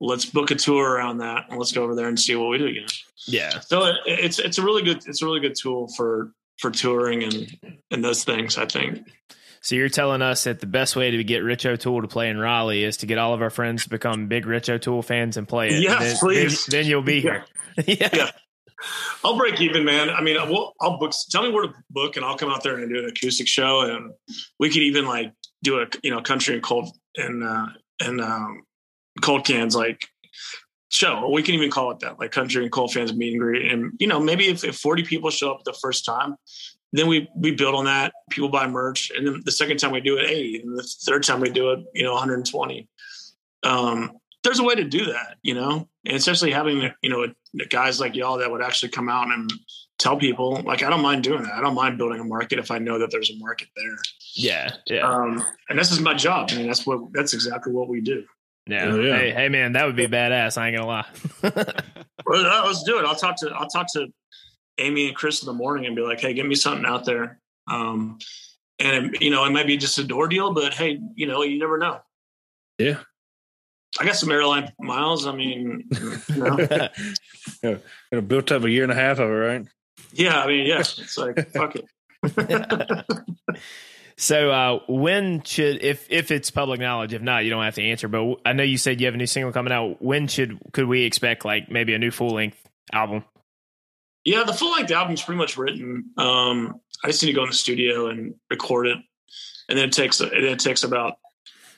let's book a tour around that, and let's go over there and see what we do. You know? Yeah. So it, it's it's a really good it's a really good tool for for touring and and those things. I think. So you're telling us that the best way to get Rich O'Toole to play in Raleigh is to get all of our friends to become big Rich O'Toole fans and play it. Yes, then, please. Then, then you'll be here. [LAUGHS] [LAUGHS] yeah. Yeah. I'll break even, man. I mean, we'll, I'll book. Tell me where to book, and I'll come out there and do an acoustic show, and we could even like do a you know country and cold and uh, and um, cold cans like show. We can even call it that, like country and cold fans meet and greet. And you know, maybe if, if forty people show up the first time, then we we build on that. People buy merch, and then the second time we do it, eighty, and the third time we do it, you know, one hundred and twenty. Um, there's a way to do that, you know, and especially having you know guys like y'all that would actually come out and tell people. Like, I don't mind doing that. I don't mind building a market if I know that there's a market there. Yeah. Yeah. Um, and this is my job. I mean, that's what that's exactly what we do. yeah. Oh, yeah. Hey, hey, man, that would be badass. I ain't gonna lie. [LAUGHS] Well, let's do it. I'll talk to I'll talk to Amy and Chris in the morning and be like, hey, get me something out there. Um, and you know, it might be just a door deal, but hey, you know, you never know. Yeah. I got some airline miles. I mean, you know, [LAUGHS] You know, built up a year and a half of it, right? yeah. I mean, yeah. It's like fuck it. [LAUGHS] so uh, when should if if it's public knowledge, if not, you don't have to answer. But I know you said you have a new single coming out. When should could we expect like maybe a new full length album? Yeah, the full length album's pretty much written. Um, I just need to go in the studio and record it, and then it takes it, it takes about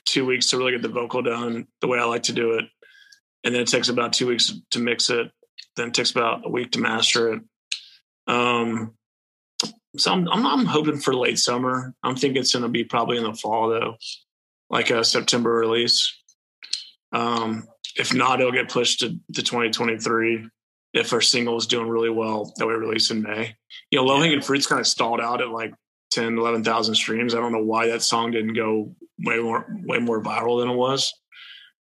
two weeks to really get the vocal done the way I like to do it, and then it takes about two weeks to mix it. Then it takes about a week to master it. Um, so I'm, I'm I'm hoping for late summer. I'm thinking it's going to be probably in the fall though, like a September release. Um, if not, it'll get pushed to, to 2023 if our single is doing really well that we release in May. You know, Low Hanging Fruit's kind of stalled out at like 10, 11,000 streams. I don't know why that song didn't go way more, way more viral than it was.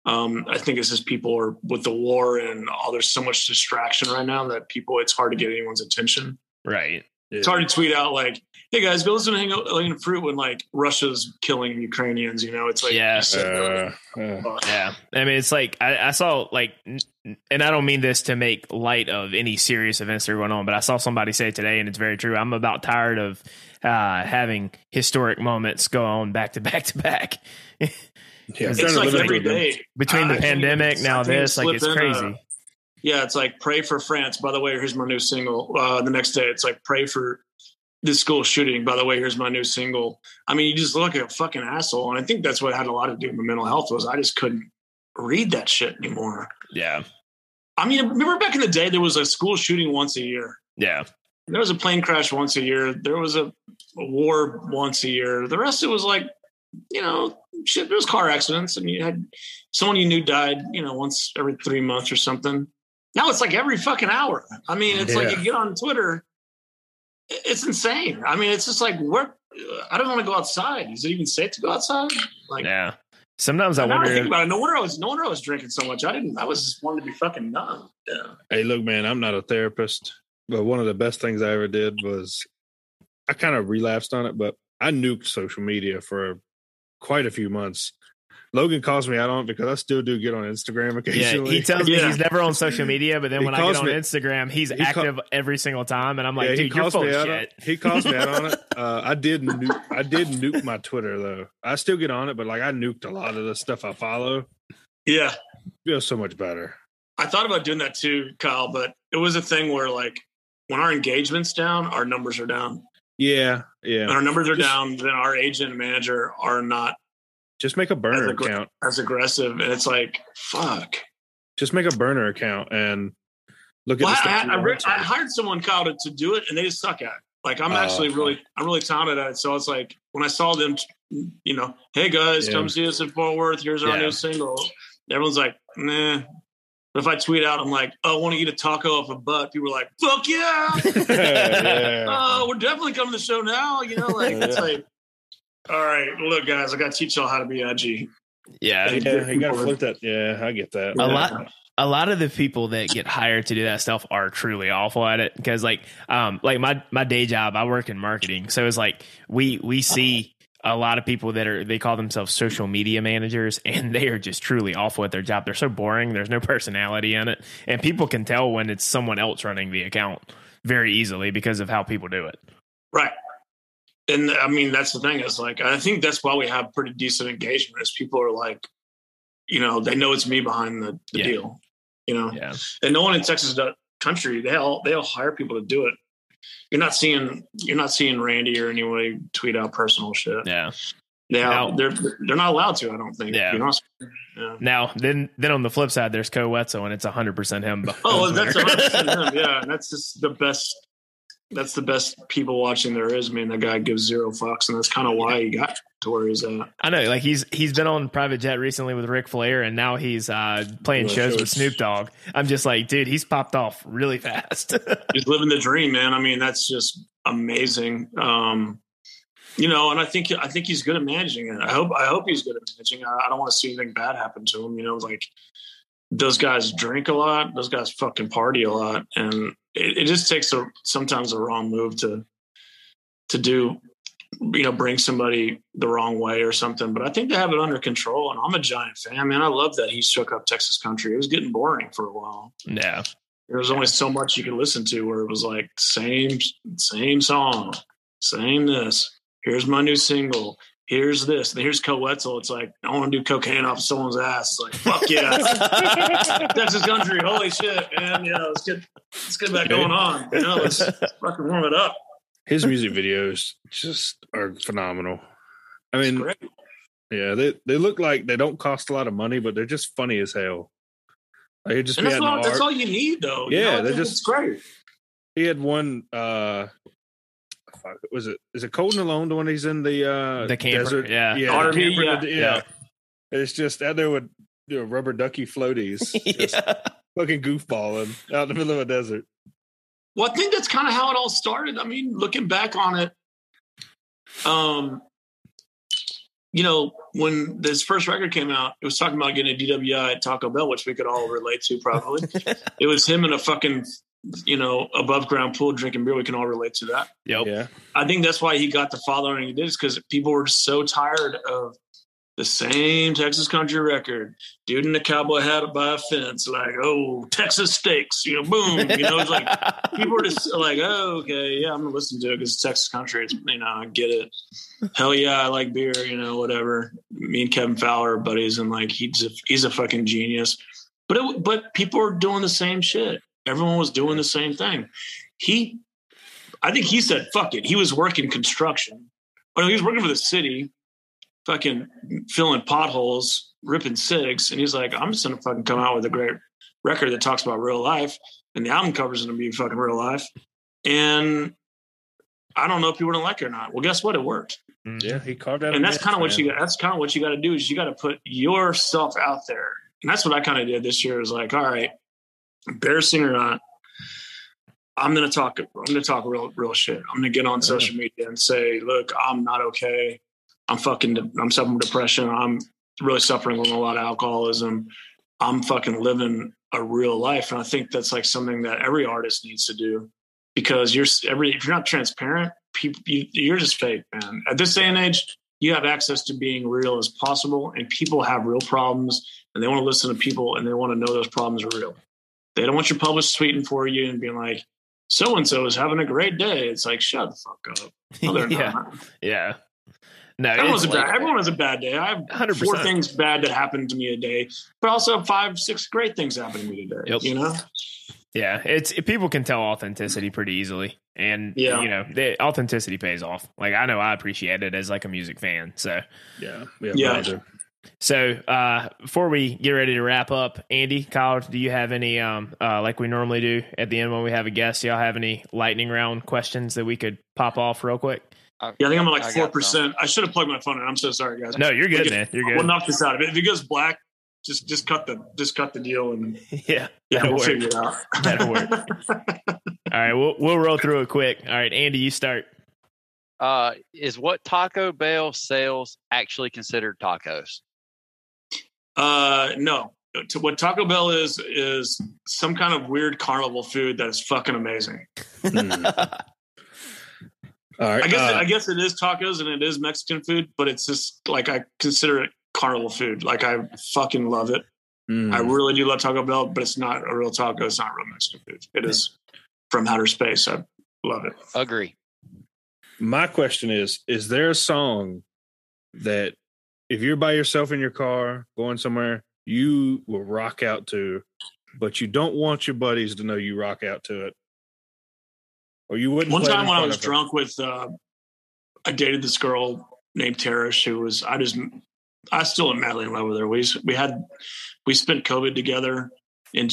Um, I think it's just people are with the war and all, there's so much distraction right now that people, it's hard to get anyone's attention. Right. It's hard to tweet out like, "Hey guys, go listen to Hang Out Low Fruit" when like Russia's killing Ukrainians. You know, it's like, Yeah. Uh, uh, Yeah, I mean, it's like I, I saw like, and I don't mean this to make light of any serious events that are going on, but I saw somebody say today, and it's very true. I'm about tired of uh, having historic moments go on back to back to back. [LAUGHS] yeah, it's to like limit every them. day Between the I- I pandemic, now this, like it's slip in, uh, crazy. Yeah, it's like pray for France. By the way, here's my new single. Uh, the next day, it's like pray for this school shooting. By the way, here's my new single. I mean, you just look like a fucking asshole, and I think that's what had a lot to do with my mental health was I just couldn't read that shit anymore. yeah, I mean, remember back in the day, there was a school shooting once a year. yeah, There was a plane crash once a year. There was a, a war once a year. The rest, it was like, you know, shit. There was car accidents, and you had someone you knew died, you know, once every three months or something. Now it's like every fucking hour. I mean, it's like you get on Twitter, it's insane. I mean, it's just like where I don't want to go outside. Is it even safe to go outside? Like, yeah. Sometimes I now I think about it. No wonder I was. No wonder I was drinking so much. I didn't. I was just wanting to be fucking numb. Yeah. Hey, look, man, I'm not a therapist, but one of the best things I ever did was I kind of relapsed on it, but I nuked social media for quite a few months. Logan calls me out on it because I still do get on Instagram yeah, he tells me Yeah. he's never on social media, but then He when I get on me- Instagram, he's he call- active every single time, and I'm like, Yeah, he dude, you're calls full me of out on, shit. he calls me out on it. [LAUGHS] Uh, I did nuke, I did nuke my Twitter though. I still get on it, but like I nuked a lot of the stuff I follow. Yeah. Feels so much better. I thought about doing that too, Kyle, but it was a thing where like when our engagement's down, our numbers are down. Yeah, When yeah. our numbers are Just- down, then our agent and manager are not Just make a burner As account. as aggressive. And it's like, fuck. Just make a burner account and look at Well, the I. I, I, re- I hired someone, Kyle, to, to do it, and they just suck at it. Like I'm Oh, actually really, I'm really talented at it. So it's like when I saw them, you know, hey guys, Yeah. come see us at Fort Worth. Here's our Yeah. new single. Everyone's like, nah. But if I tweet out, I'm like, oh, I want to eat a taco off a butt. People are like, fuck yeah. [LAUGHS] yeah. [LAUGHS] oh, we're definitely coming to the show now. You know, like [LAUGHS] it's like, all right, look, guys, I got to teach y'all how to be edgy. Yeah, yeah, you gotta flip that. Yeah, I get that. a lot a lot of the people that get hired to do that stuff are truly awful at it because like um like my my day job I work in marketing so it's like we we see a lot of people that are they call themselves social media managers [LAUGHS] and they are just truly awful at their job they're so boring there's no personality in it and people can tell when it's someone else running the account very easily because of how people do it Right. And I mean, that's the thing is like, I think that's why we have pretty decent engagement is people are like, you know, they know it's me behind the, the Yeah. deal, you know, yeah and no one in Texas country, they all, they all hire people to do it. You're not seeing, you're not seeing Randy or anybody tweet out personal shit. yeah They No. are, they're, they're not allowed to, I don't think. Yeah. Yeah. now then then on the flip side there's Koe Wetzel and it's 100% him [LAUGHS] Oh, that's 100% him. [LAUGHS] Yeah. And that's just the best. That's the best people watching there is. I mean, the guy gives zero fucks, and that's kind of why he got to where he's at. I know, like he's he's been on private jet recently with Ric Flair, and now he's uh, playing Yeah, shows so with Snoop Dogg. I'm just like, dude, he's popped off really fast. [LAUGHS] he's living the dream, man. I mean, that's just amazing. Um, you know, and I think I think he's good at managing it. I hope I hope he's good at managing. I, I don't want to see anything bad happen to him. You know, like those guys drink a lot. Those guys fucking party a lot, and it, it just takes a sometimes a wrong move to to do. You know, bring somebody the wrong way or something. But I think they have it under control. And I'm a giant fan, man. I love that he shook up Texas country. It was getting boring for a while yeah, there was only so much you could listen to where it was like same same song same this here's my new single here's this and here's Koe Wetzel. it's like i want to do cocaine off someone's ass it's like fuck yeah [LAUGHS] [LAUGHS] texas country holy shit man yeah let's get let's get that going on you know let's fucking warm it up His music videos just are phenomenal. I mean, yeah, they they look like they don't cost a lot of money, but they're just funny as hell. Like he'd just and that's all, that's all you need though You Yeah, know, they're just- it's great He had one. uh fuck, Was it? Is it Cold and Alone? The one he's in the uh The camper, desert? yeah. yeah, RV, the camper, yeah. the- Yeah. It's just out there with you know, rubber ducky floaties, [LAUGHS] yeah. fucking goofballing out in the middle of a desert. Well, I think that's kind of how it all started. I mean, looking back on it, um, you know, when this first record came out, it was talking about getting a DWI at Taco Bell, which we could all relate to probably. [LAUGHS] it was him in a fucking, you know, above ground pool drinking beer. We can all relate to that. Yep. Yeah, I think that's why he got the following he did is because people were so tired of the same Texas country record, dude in a cowboy hat by a fence, like, oh, Texas steaks, you know, boom. You know, it's like [LAUGHS] people were just like, oh, okay, yeah, I'm gonna listen to it because it's Texas country. It's you know, I get it. Hell yeah, I like beer. You know, whatever. Me and Kevin Fowler are buddies, and like he's a, he's a fucking genius. But it, but people are doing the same shit. Everyone was doing the same thing. He, I think he said, "Fuck it." He was working construction. Oh, no, he was working for the city, fucking filling potholes, ripping cigs, and he's like, "I'm just gonna fucking come out with a great record that talks about real life." and the album cover is going to be fucking real life. And I don't know if people don't like it or not. Well, guess what? It worked. Mm-hmm. yeah, he carved out. And that's kind of what man. you got. That's kind of what you got to do is you got to put yourself out there. And that's what I kind of did this year. Is like, all right, embarrassing or not, uh, I'm going to talk. I'm going to talk real, real shit. I'm going to get on social media and say, look, I'm not okay. I'm fucking. I'm suffering from depression. I'm really suffering from a lot of alcoholism. I'm fucking living a real life, and I think that's like something that every artist needs to do because you're every. If you're not transparent, people you, you're just fake, man. At this day and age, you have access to being real as possible, and people have real problems, and they want to listen to people, and they want to know those problems are real. They don't want your published tweeting for you and being like, "So and so is having a great day." It's like, shut the fuck up. No, [LAUGHS] yeah, not. yeah. No, Everyone it's has, a bad, everyone has a bad day. I have 100%. four things bad that happened to me a day, but also five, six great things happened to me today. Yep. You know? yeah. It's people can tell authenticity pretty easily, and Yeah. you know, the authenticity pays off. Like I know I appreciate it as like a music fan. So, Yeah, yeah, Yeah. Brother. so uh, before we get ready to wrap up, Andy, Kyle, do you have any um uh, like we normally do at the end when we have a guest? Y'all have any lightning round questions that we could pop off real quick? Yeah, I think I'm at like four percent. I should have plugged my phone in. I'm so sorry, guys. No, you're good, We man. You're good. We'll knock this out. If it goes black, just just cut the just cut the deal and [LAUGHS] yeah, yeah, we'll work. figure it out. [LAUGHS] That'll work. [LAUGHS] All right, we'll we'll roll through it quick. All right, Andy, you start. Uh, is what Taco Bell sells actually considered tacos? Uh, no, to what Taco Bell is is some kind of weird carnival food that is fucking amazing. Hmm. [LAUGHS] All right. I guess uh, I guess it is tacos and it is Mexican food, but it's just like I consider it carnival food. Like I fucking love it. hmm. I really do love Taco Bell, but it's not a real taco. It's not real Mexican food. It is from outer space. I love it. Agree. my question is is there a song that if you're by yourself in your car going somewhere you will rock out to but you don't want your buddies to know you rock out to it or you wouldn't One time when I was drunk with, uh, I dated this girl named Tarish who was, I just, I still am madly in love with her. We, we had, we spent COVID together and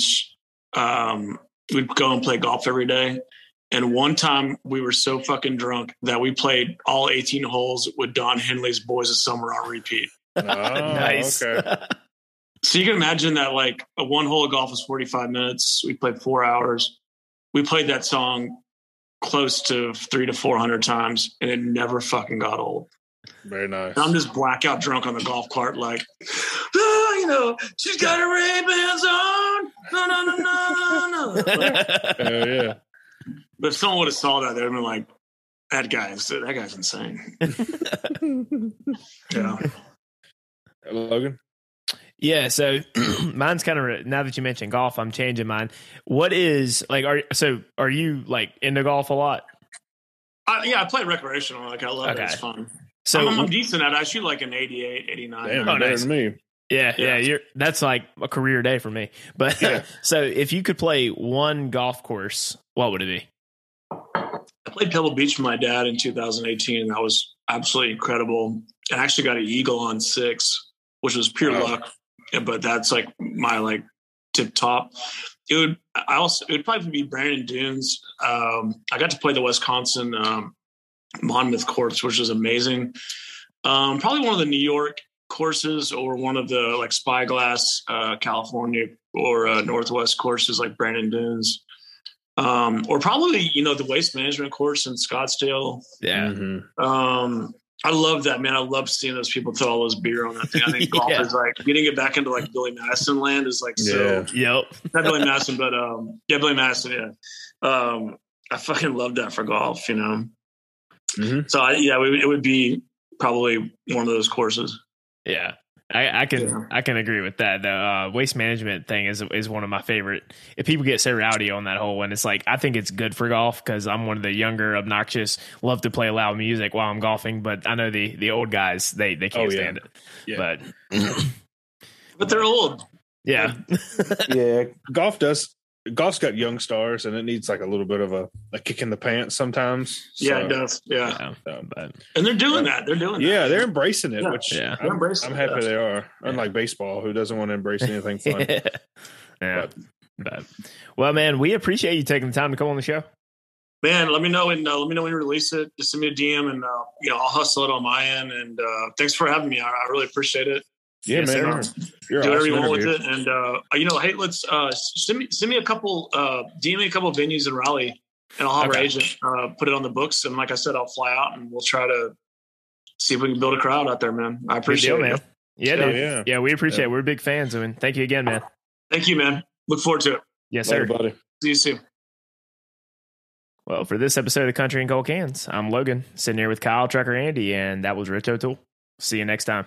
um, we'd go and play golf every day. And one time we were so fucking drunk that we played all 18 holes with Don Henley's Boys of Summer on repeat. oh, [LAUGHS] nice. okay So you can imagine that like a one hole of golf is 45 minutes. We played four hours. We played that song close to three to 400 times and it never fucking got old. very nice And I'm just blackout drunk on the golf cart, like, "Ah, you know, she's got her Ray Bans on. No, no, no, no, no, no. [LAUGHS] Hell yeah But if someone would have saw that, they'd have been like, that guy's that guy's insane. [LAUGHS] [LAUGHS] Yeah. Uh, logan Yeah, so [CLEARS THROAT] mine's kind of now that you mentioned golf, I'm changing mine. What is like are so are you like into golf a lot? I, yeah, I play recreational. Like, I love Okay. it. It's fun. So I'm, I'm decent at it. I shoot like an 88, 89. damn Oh, nice. than me yeah, yeah, Yeah. you're that's like a career day for me. But Yeah. [LAUGHS] so if you could play one golf course, what would it be? I played Pebble Beach with my dad in 2018, and that was absolutely incredible. I actually got an eagle on six, which was pure Wow. luck. But that's like my like tip top. It would I also it would probably be Bandon Dunes. Um, I got to play the Wisconsin um, Monmouth course, which was amazing. Um, probably one of the New York courses or one of the like Spyglass, uh, California or uh, Northwest courses like Bandon Dunes. Um, or probably, you know, the waste management course in Scottsdale. Yeah. Mhm. Um, I love that, man. I love seeing those people throw all those beer on that thing. I [LAUGHS] think golf Yeah. is like getting it back into like Billy Madison land is like so Yeah. Yep. not Billy Madison, but um, yeah, Billy Madison. Yeah, um, I fucking love that for golf. You know, Mhm. so I, yeah, it would, it would be probably one of those courses. Yeah. I, I can Yeah. I can agree with that. The uh, waste management thing is is one of my favorite. If people get so rowdy on that hole, and it's like I think it's good for golf because I'm one of the younger, obnoxious, love to play loud music while I'm golfing. But I know the the old guys they they can't Oh, yeah. stand it. Yeah. But But they're old. yeah, [LAUGHS] [LAUGHS] yeah golf does golf's got young stars and it needs like a little bit of a, a kick in the pants sometimes Yeah, it does. Yeah, yeah, but and they're doing that. They're doing. yeah that. they're embracing it Yeah. which Yeah. I'm, embracing I'm happy it. they are unlike baseball who doesn't want to embrace anything fun [LAUGHS] yeah. But well, man, we appreciate you taking the time to come on the show. man. Let me know and uh, let me know when you release it. Just send me a DM and uh, you know I'll hustle it on my end. And uh, thanks for having me. I, I really appreciate it. Yeah Yes, man sir. you're, you're do whatever you awesome want with it. And uh, you know, hey, let's uh, send me send me a couple, uh, DM me a couple venues in Raleigh, and I'll have our agent uh, put it on the books. And like I said, I'll fly out and we'll try to see if we can build a crowd out there, man. I appreciate deal, it. man. Yeah, Yeah, dude. yeah. Yeah, we appreciate Yeah. it. We're big fans, and thank you again, man. Thank you, man. Look forward to it. Yes, Later, sir. buddy See you soon. Well, for this episode of the Country and Cold Cans, I'm Logan, sitting here with Kyle, Trucker, Andy, and that was Rich O'Toole. See you next time.